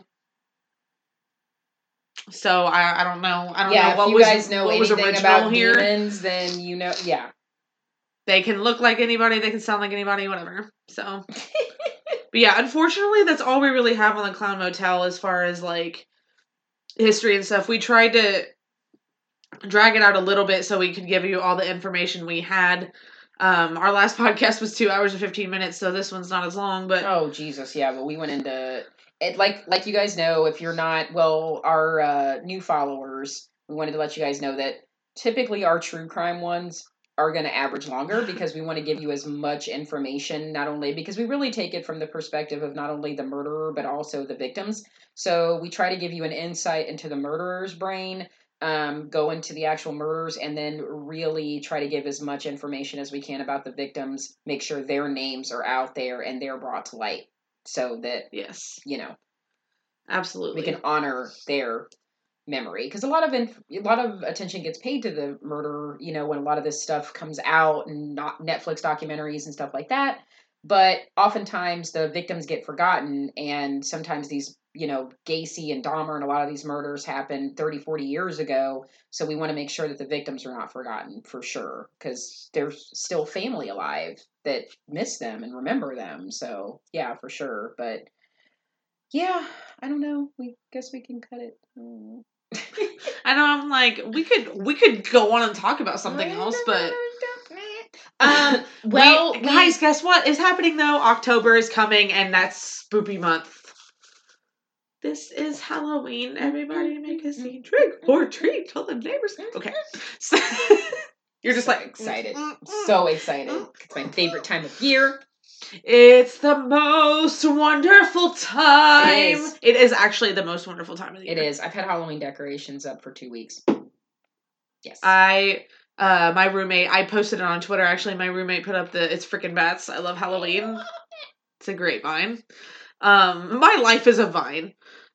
So I I don't know. I don't yeah, know what if you was guys know what was original about here. demons, then you know. Yeah, They can look like anybody. They can sound like anybody. Whatever. So. [laughs] But yeah, unfortunately, that's all we really have on the Clown Motel as far as like history and stuff. We tried to drag it out a little bit so we could give you all the information we had. Um, our last [laughs] podcast was two hours and fifteen minutes, so this one's not as long. But Oh Jesus, yeah, but we went into it like like you guys know if you're not well our uh, new followers, we wanted to let you guys know that typically our true crime ones are going to average longer because we want to give you as much information not only because we really take it from the perspective of not only the murderer but also the victims. So we try to give you an insight into the murderer's brain um, go into the actual murders and then really try to give as much information as we can about the victims, make sure their names are out there and they're brought to light so that, yes, you know, absolutely. we can honor their memory because a lot of inf- a lot of attention gets paid to the murder you know when a lot of this stuff comes out and not netflix documentaries and stuff like that but oftentimes the victims get forgotten and sometimes these you know gacy and dahmer and a lot of these murders happened 30 40 years ago so we want to make sure that the victims are not forgotten for sure because there's still family alive that miss them and remember them so yeah for sure but yeah i don't know we guess we can cut it [laughs] I know. I'm like, we could we could go on and talk about something else, but [laughs] um well we- guys, guess what is happening though? October is coming, and that's spoopy month. This is Halloween. Everybody mm-hmm. make a mm-hmm. scene, trick or treat, tell the neighbors. Mm-hmm. Okay, [laughs] so you're just So like excited. So excited it's my favorite time of year It's the most wonderful time. It is. It is actually the most wonderful time of the year. it is i've had halloween decorations up for two weeks yes I uh my roommate I posted it on Twitter actually my roommate put up the it's freaking bats I love Halloween [laughs] it's a great vine um my life is a vine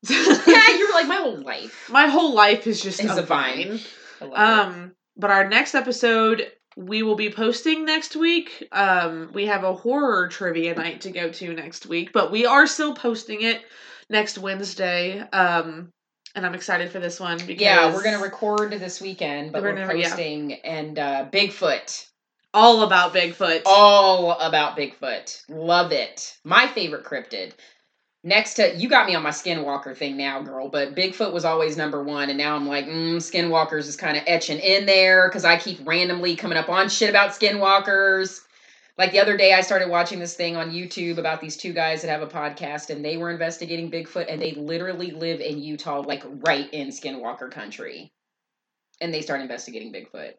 yeah [laughs] you're like my whole life my whole life is just Is a, a vine. vine, I love it. um but our next episode we will be posting next week um we have a horror trivia night to go to next week but we are still posting it next Wednesday um and I'm excited for this one because yeah we're gonna record this weekend but We're we're, gonna- yeah. posting and uh bigfoot All about Bigfoot. All about Bigfoot. Love it. My favorite cryptid. Next to you got me on my Skinwalker thing now, girl. But Bigfoot was always number one, and now I'm like, mm, Skinwalkers is kind of etching in there because I keep randomly coming up on shit about Skinwalkers. Like the other day, I started watching this thing on YouTube about these two guys that have a podcast, and they were investigating Bigfoot, and they literally live in Utah, like right in Skinwalker country, and they start investigating Bigfoot.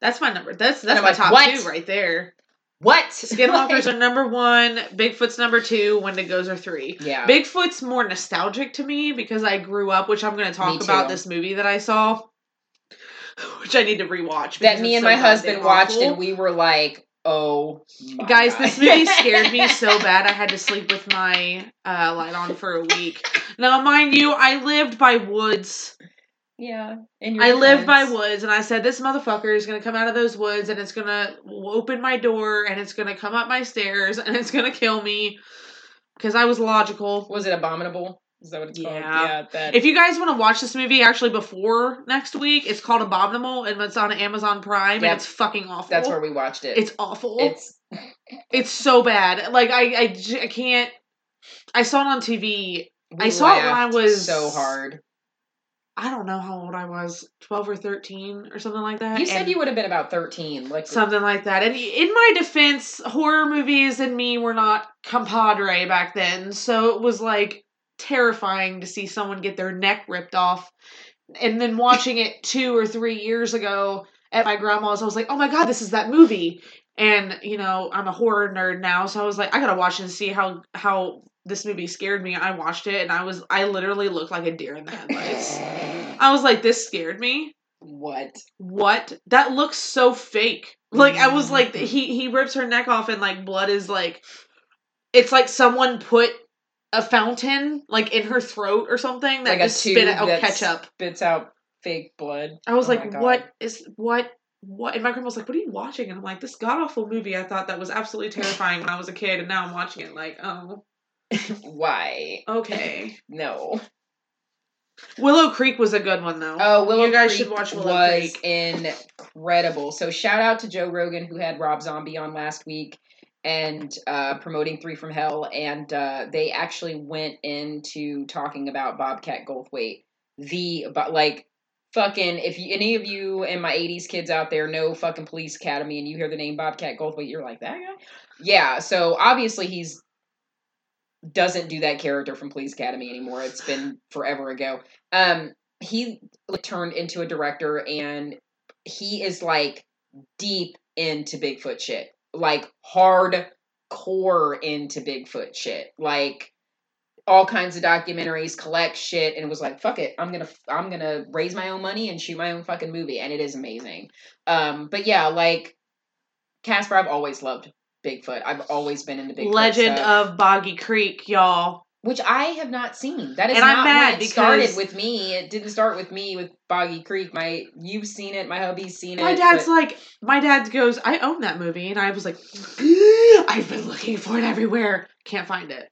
That's my number. That's that's my like, top what? two right there. What? [laughs] Skinwalkers are number one. Bigfoot's number two. Wendigos are three. yeah. Bigfoot's more nostalgic to me because I grew up, which I'm going to talk about this movie that I saw, [laughs] which I need to rewatch. that me and so my husband watched, and we were like, "Oh, Guys, God. this movie [laughs] scared me so bad I had to sleep with my uh, light on for a week. Now, mind you, I lived by woods. Yeah, and I live by woods, and I said, This motherfucker is going to come out of those woods, and it's going to open my door, and it's going to come up my stairs, [laughs] and it's going to kill me. Because I was logical. Was it abominable? Is that what it's called? Yeah. Yeah. That. If you guys want to watch this movie actually before next week, it's called Abominable, and it's on Amazon Prime, Yep. and it's fucking awful. that's where we watched it. It's awful. It's [laughs] It's so bad. Like I I, I can't. I saw it on TV. we I saw it when I was- so hard. I don't know how old I was, twelve or thirteen or something like that. You said and you would have been about thirteen. Like something like that. And in my defense, horror movies and me were not compadre back then, so it was like terrifying to see someone get their neck ripped off. And then watching it two or three years ago at my grandma's, I was like, "Oh my god, this is that movie!" And you know, I'm a horror nerd now, so I was like, "I gotta watch and see how how this movie scared me." I watched it, and I was I literally looked like a deer in the headlights. I was like, "This scared me." what? what that looks so fake like i was like he he rips her neck off and like blood is like it's like someone put a fountain like in her throat or something that Like just spit out ketchup Spits out fake blood. i was Oh like what is what what and my grandma was like what are you watching and i'm like this god awful movie i thought that was absolutely terrifying when i was a kid and now i'm watching it like oh [laughs] Why? okay [laughs] No. willow creek was a good one though Oh, Willow you guys Creek should watch willow was creek incredible. So shout out to Joe Rogan who had Rob Zombie on last week and uh, promoting Three from Hell, and uh, they actually went into talking about Bobcat Goldthwait, the but like fucking if you, any of you and my '80s kids out there know fucking Police Academy and you hear the name Bobcat Goldthwait, you're like that guy. Yeah, so obviously he's doesn't do that character from Police Academy anymore. It's been forever ago. Um, he like, turned into a director and he is like deep into Bigfoot shit. Like hardcore into Bigfoot shit. Like all kinds of documentaries, collect shit, and was like, "Fuck it, I'm gonna, I'm gonna raise my own money and shoot my own fucking movie," and it is amazing. Um, but yeah, like Casper, I've always loved Bigfoot. I've always been into Bigfoot. legend stuff, of boggy creek y'all which I have not seen. That is And I'm not mad when it started with me. It didn't start with me with Boggy Creek. My you've seen it. My hubby's seen My it. My dad's but- like, my dad goes, I own that movie, and I was like, I've been looking for it everywhere, can't find it.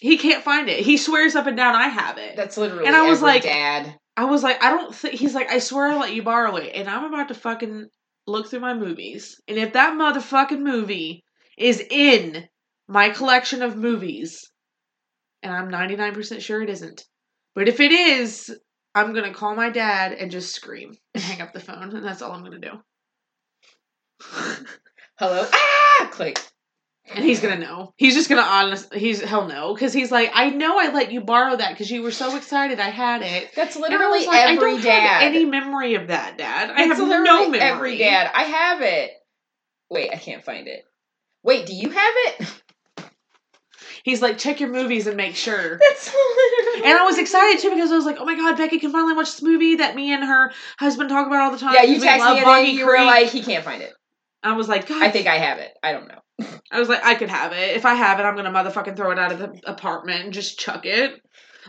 He can't find it. He swears up and down I have it. that's literally. and I was like- dad. I was like, I don't think he's like, I swear I'll let you borrow it, and I'm about to fucking look through my movies, and if that motherfucking movie is in my collection of movies, and I'm 99% sure it isn't, but if it is, I'm gonna call my dad and just scream and hang up the phone, and that's all I'm gonna do. [laughs] Hello. Ah! Click. And he's gonna know. He's just gonna honest. He's he'll know because he's like, I know I let you borrow that because you were so excited I had it. That's literally like, I don't dad. have any memory of that, Dad. I have literally no memory. Every dad. I have it. Wait, I can't find it. Wait, do you have it? [laughs] He's like, check your movies and make sure. [laughs] That's literally. And I was excited too because I was like, oh my god, Becky can finally watch this movie that me and her husband talk about all the time. Yeah, you texted love me and then you were like, he can't find it. I was like, I think I have it. I don't know. [laughs] I was like, I could have it. If I have it, I'm gonna motherfucking throw it out of the apartment and just chuck it.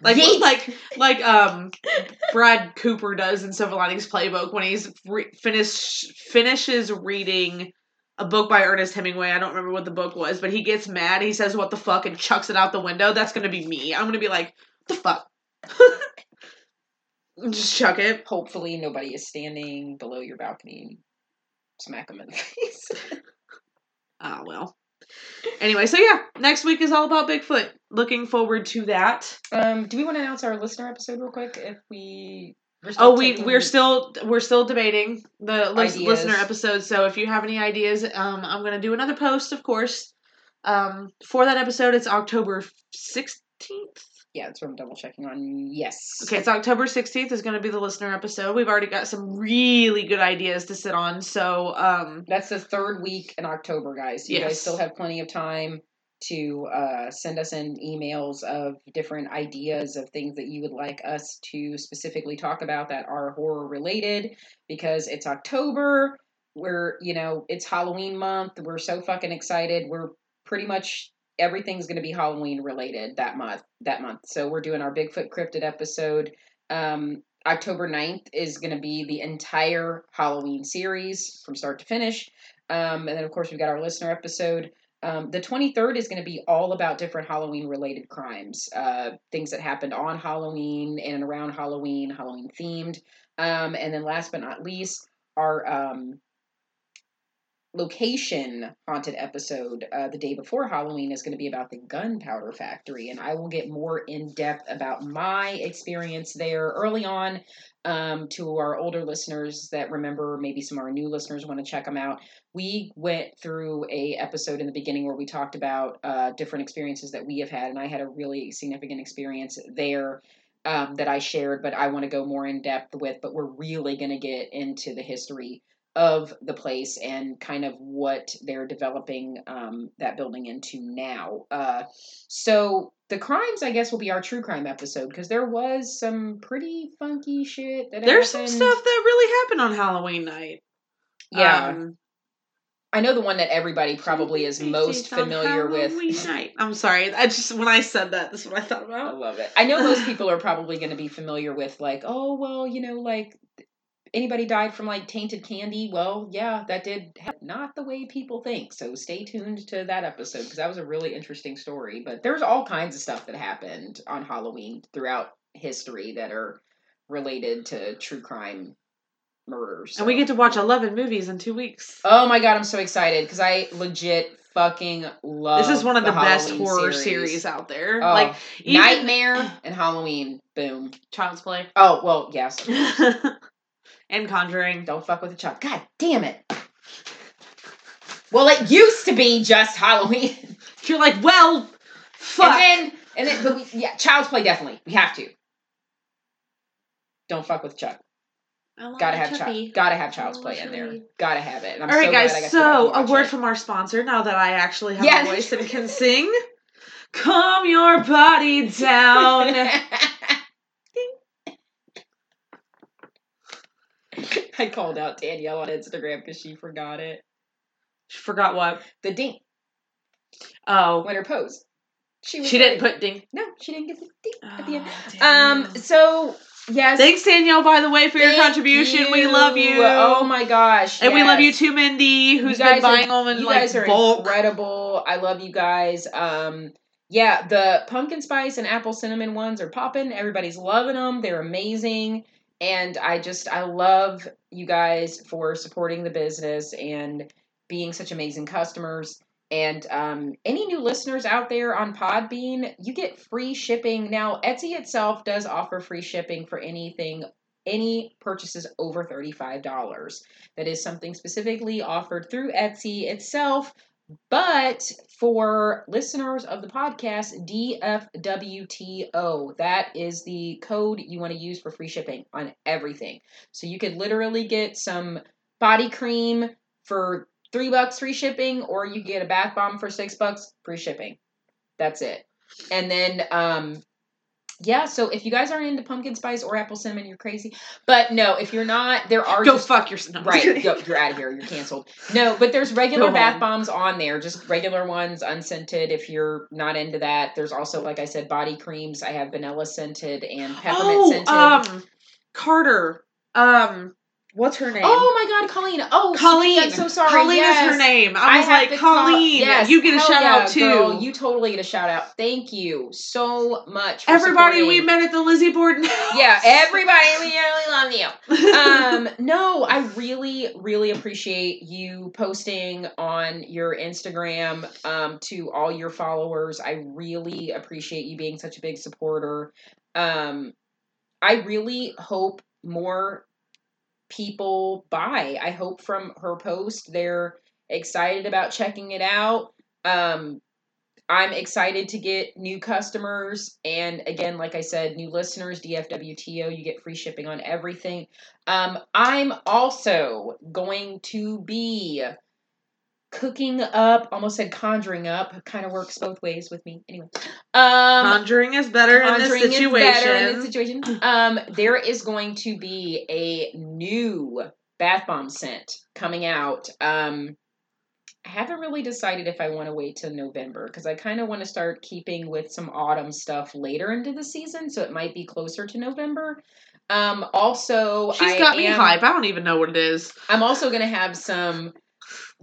Like Yeet. like like um Brad Cooper does in Silver Linings Playbook when he's re- finish finishes reading a book by Ernest Hemingway. I don't remember what the book was, but he gets mad. He says, "What the fuck?" and chucks it out the window. That's gonna be me. I'm gonna be like, "The fuck." [laughs] just chuck it. Hopefully, nobody is standing below your balcony. smack him in the [laughs] face. Ah, well. Anyway, so yeah, next week is all about Bigfoot. Looking forward to that. um, do we want to announce our listener episode real quick? If we Oh, we we're still we're still debating the listener episode. So if you have any ideas, um, I'm gonna do another post, of course. Um, for that episode, it's October sixteenth. yeah, that's what I'm double checking on. Yes. Okay, it's October 16th is going to be the listener episode. We've already got some really good ideas to sit on. So, um, That's the third week in October, guys. You guys still have plenty of time to uh, send us in emails of different ideas of things that you would like us to specifically talk about that are horror related because it's October. We're, you know, it's Halloween month. We're so fucking excited. We're pretty much everything's going to be Halloween related that month. That month. So we're doing our Bigfoot cryptid episode. Um, October 9th is going to be the entire Halloween series from start to finish. Um, and then, of course, we've got our listener episode. Um, the 23rd is going to be all about different Halloween related crimes, uh, things that happened on Halloween and around Halloween, Halloween themed. Um, and then, last but not least, our um, location haunted episode uh, the day before Halloween is going to be about the gunpowder factory. And I will get more in depth about my experience there early on um, to our older listeners that remember maybe some of our new listeners want to check them out we went through a episode in the beginning where we talked about uh, different experiences that we have had and i had a really significant experience there um, that i shared but i want to go more in depth with but we're really going to get into the history of the place and kind of what they're developing um, that building into now uh, so the crimes i guess will be our true crime episode because there was some pretty funky shit that there's some stuff that really happened on Halloween night. yeah Um, I know the one that everybody probably is most familiar with. Halloween night. I'm sorry. I just when I said that, that's what I thought about. I love it. I know most people are probably going to be familiar with like, oh well, you know, like anybody died from like tainted candy. Well, yeah, that did happen. not the way people think. So stay tuned to that episode because that was a really interesting story. But there's all kinds of stuff that happened on Halloween throughout history that are related to true crime murders. And we get to watch 11 movies in two weeks. Oh my god, I'm so excited because I legit fucking love. this is one of the, best Halloween horror series. out there. Oh, like even Nightmare and Halloween. Boom. Child's Play Oh well, yes. [laughs] and Conjuring. Don't fuck with the child. God damn it. Well, it used to be just Halloween, [laughs] You're like, well, fuck. and then and then but we, yeah, Child's Play definitely. We have to. Don't fuck with Chuck. Gotta have child. Gotta have Child's Play in there. Gotta have it. All right, so guys. got So, a word it. from our sponsor. Now that I actually have Yeah. a voice and can sing, calm your body [laughs] down. [laughs] I called out Danielle on Instagram because she forgot it. She forgot what? The ding Oh, when her pose. She she didn't put ding. No, she didn't get the ding at the end. Oh. Um. So yes. Thanks, Danielle, by the way, for your Thank contribution. We love you. Oh my gosh. and we love you too, Mindy, who's been buying are, them in you like guys are bulk. incredible. I love you guys. Um, yeah, the pumpkin spice and apple cinnamon ones are popping. Everybody's loving them. They're amazing. And I just I love you guys for supporting the business and being such amazing customers. And um, any new listeners out there on Podbean, you get free shipping. Now, Etsy itself does offer free shipping for anything, any purchases over $35. That is something specifically offered through Etsy itself. But for listeners of the podcast, DFWTO, that is the code you want to use for free shipping on everything. So you could literally get some body cream for three bucks free shipping, or you get a bath bomb for six bucks free shipping. That's it. And then um yeah, so if you guys aren't into pumpkin spice or apple cinnamon, you're crazy. But no, if you're not, there are Go just fuck yourself. No, I'm just Right, [laughs] go, you're out of here. You're canceled. No, but there's regular Go bath home. bombs on there, just regular ones, unscented. If you're not into that, there's also, like I said, body creams. I have vanilla scented and peppermint Oh, scented. um, Carter. Um, What's her name? Oh my God, Colleen! Oh, Colleen. I'm so sorry. Colleen yes. is her name. I was like, to call- Colleen, yes, you get a shout yeah, out too. girl. You totally get a shout out. Thank you so much. Everybody we met at the Lizzie Borden. Yeah, everybody, we really love you. [laughs] um no i really really appreciate you posting on your instagram um to all your followers i really appreciate you being such a big supporter um i really hope more people buy i hope from her post they're excited about checking it out um I'm excited to get new customers and again, like I said, new listeners, DFWTO, you get free shipping on everything. Um, I'm also going to be cooking up, almost said conjuring up, kind of works both ways with me. Anyway. Um Conjuring is better in this conjuring is situation. better in this situation. Um, there is going to be a new bath bomb scent coming out. Um, I haven't really decided if I want to wait till November because I kind of want to start keeping with some autumn stuff later into the season, so it might be closer to November. Um, also, She's I got me am- hype. I don't even know what it is. I'm also gonna have some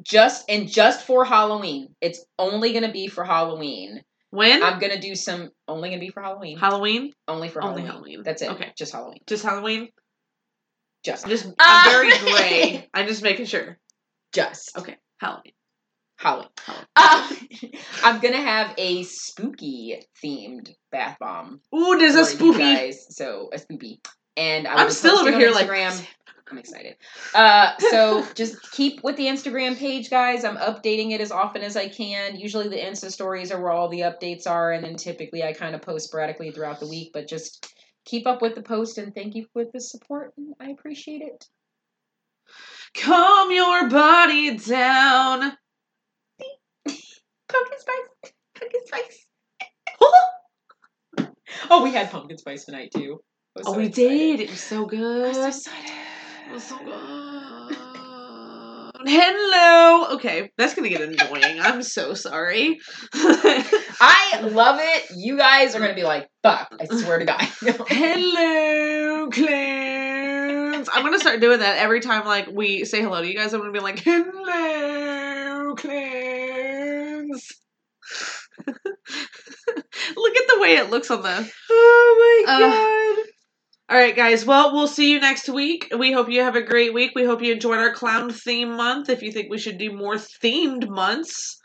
just and just for Halloween. It's only gonna be for Halloween. When? I'm gonna do some only gonna be for Halloween. Halloween? only for Only Halloween. Halloween. That's it. Okay. Just Halloween. Just Halloween? Just I'm just I'm [laughs] very gray. I'm just making sure. just Okay. Halloween. Halloween. Halloween. Uh, [laughs] I'm gonna have a spooky themed bath bomb. Ooh, there's a spooky. guys. So a spooky. And I I'm still over here like Instagram. I'm excited. Uh, so just keep with the Instagram page, guys. I'm updating it as often as I can. Usually the Insta stories are where all the updates are, and then typically I kind of post sporadically throughout the week. But just keep up with the post, and thank you for the support. I appreciate it. Calm your body down. [laughs] Pumpkin spice, pumpkin spice. [laughs] oh, we had pumpkin spice tonight too. I was Oh, we excited. did. It was so I good. was so excited. So. Hello. Okay, that's gonna get annoying. I'm so sorry. [laughs] I love it. You guys are gonna be like, "Fuck!" I swear to God. [laughs] hello, Clarence. I'm gonna start doing that every time like we say hello to you guys. I'm gonna be like, hello, Clarence. [laughs] Look at the way it looks on the oh my Uh, god. All right, guys. Well, we'll see you next week. We hope you have a great week. We hope you enjoyed our clown theme month. If you think we should do more themed months,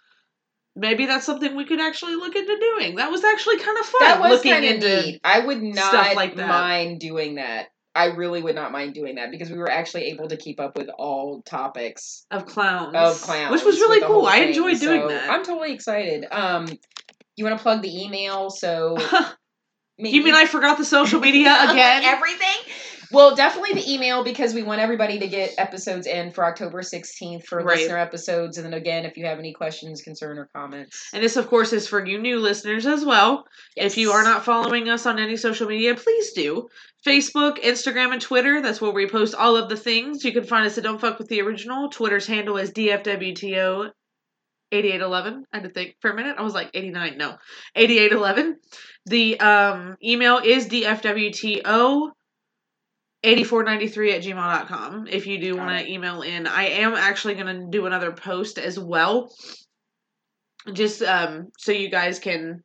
maybe that's something we could actually look into doing. That was actually kind of fun. that was looking kind of into neat. I would not like mind doing that. I really would not mind doing that because we were actually able to keep up with all topics of clowns, of clowns, which was really cool. I thing. enjoyed doing So that. I'm totally excited. Um, you want to plug the email? So [laughs] you mean I forgot the social media [laughs] again? Everything. Well, definitely the email because we want everybody to get episodes in for October 16th for Right. listener episodes. And then again, if you have any questions, concern, or comments. And this, of course, is for you new listeners as well. If you are not following us on any social media, please do. Facebook, Instagram, and Twitter. That's where we post all of the things. You can find us at Don't Fuck With The Original. Twitter's handle is DFWTO. 8811. I had to think for a minute. I was like 89. No. 8811. The um, email is DFWTO 8493 at gmail.com if you do want to email in. I am actually going to do another post as well. Just um, so you guys can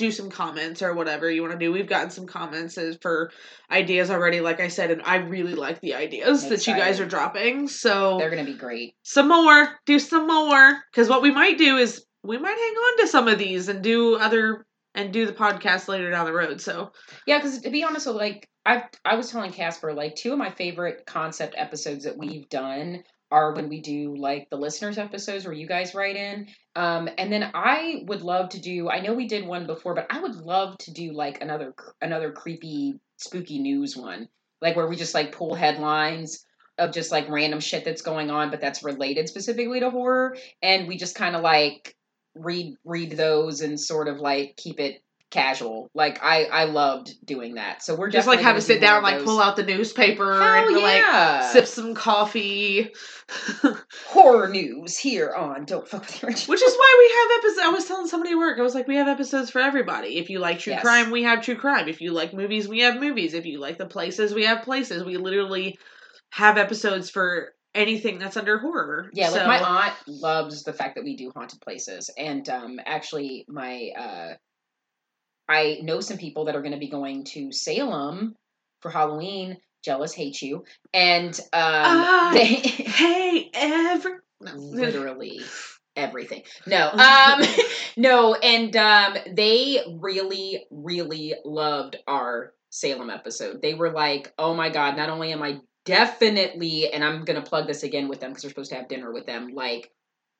do some comments or whatever you want to do. We've gotten some comments for ideas already, like I said, and I really like the ideas that you guys are dropping. So They're going to be great. some more, do some more. Because what we might do is we might hang on to some of these and do other and do the podcast later down the road. So Yeah, because to be honest, like I I was telling Casper, like two of my favorite concept episodes that we've done are when we do like the listeners episodes where you guys write in. Um, and then I would love to do. I know we did one before, but I would love to do like another another creepy, spooky news one, like where we just like pull headlines of just like random shit that's going on, but that's related specifically to horror, and we just kind of like read read those and sort of like keep it casual. Like I I loved doing that. So we're just like have gonna sit do down, like pull out the newspaper Hell and like sip some coffee. [laughs] horror news here on Don't Fuck with Your Which is why we have episodes. I was telling somebody at work, I was like, we have episodes for everybody. If you like true Yes. crime, we have true crime. If you like movies, we have movies. If you like the places, we have places. We literally have episodes for anything that's under horror. Yeah, like my aunt loves the fact that we do haunted places, and um, actually, my uh, I know some people that are going to be going to Salem for Halloween. Jealous, hate you, and um, Ah, they Hey, ever. [laughs] Literally everything. No, [laughs] um, [laughs] no, and um, they really, really loved our Salem episode. They were like, "Oh my god! Not only am I definitely, and I'm gonna plug this again with them because we're supposed to have dinner with them, like."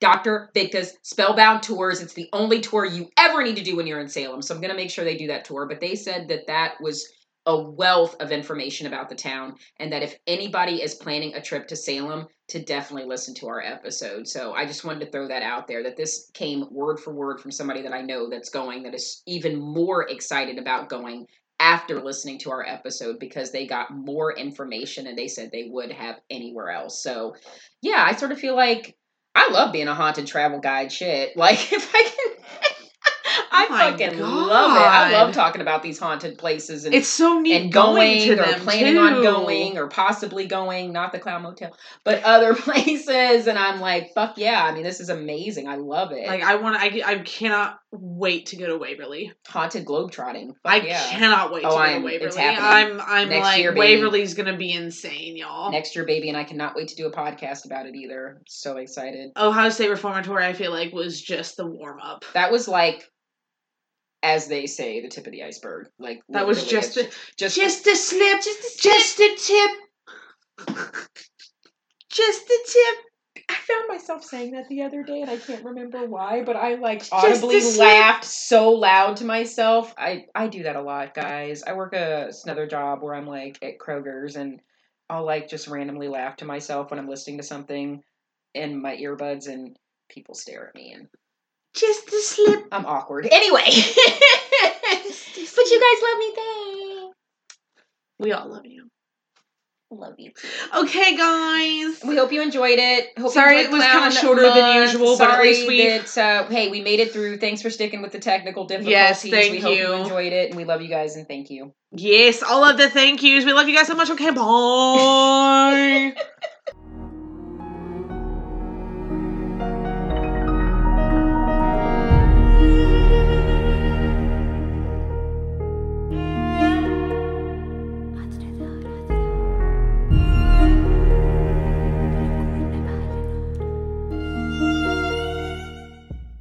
Dr. Victa's Spellbound Tours. It's the only tour you ever need to do when you're in Salem. So I'm going to make sure they do that tour. But they said that that was a wealth of information about the town and that if anybody is planning a trip to Salem, to definitely listen to our episode. So I just wanted to throw that out there that this came word for word from somebody that I know that's going that is even more excited about going after listening to our episode because they got more information and they said they would have anywhere else. So yeah, I sort of feel like I love being a haunted travel guide shit. Like [laughs] if I can I fucking love it. I love talking about these haunted places and It's so neat and going, to or planning too. on going or possibly going, not the Clown Motel, but other [laughs] places. And I'm like, fuck yeah. I mean, this is amazing. I love it. Like I want to. I, I cannot wait to go to Waverly. Haunted globetrotting. Fuck I yeah. cannot wait Oh, to go I'm- to it's happening. I'm I'm Next like year. Waverly's gonna be insane, y'all. Next year, baby, and I cannot wait to do a podcast about it either. So excited. Ohio State Reformatory, I feel like was just the warm up. That was like, as they say, the tip of the iceberg. Like That was just it's just Just a slip, just a just a tip, just a tip. I found myself saying that the other day, and I can't remember why, but I like audibly laughed so loud to myself. I I do that a lot, guys. I work a another job where I'm like at Kroger's, and I'll like just randomly laugh to myself when I'm listening to something in my earbuds, and people stare at me, and Just a slip. I'm awkward. Anyway, [laughs] but you guys love me, thanks. We all love you. Love you. Okay, guys. We hope you enjoyed it. Hope Sorry you it was kinda Clown shorter than Month. usual, but at Sorry least we- that, uh, hey, we made it through. Thanks for sticking with the technical difficulties. Yes, thank we thank hope you you. enjoyed it, and we love you guys, and thank you. Yes, all of the thank yous. We love you guys so much. Okay, bye. [laughs]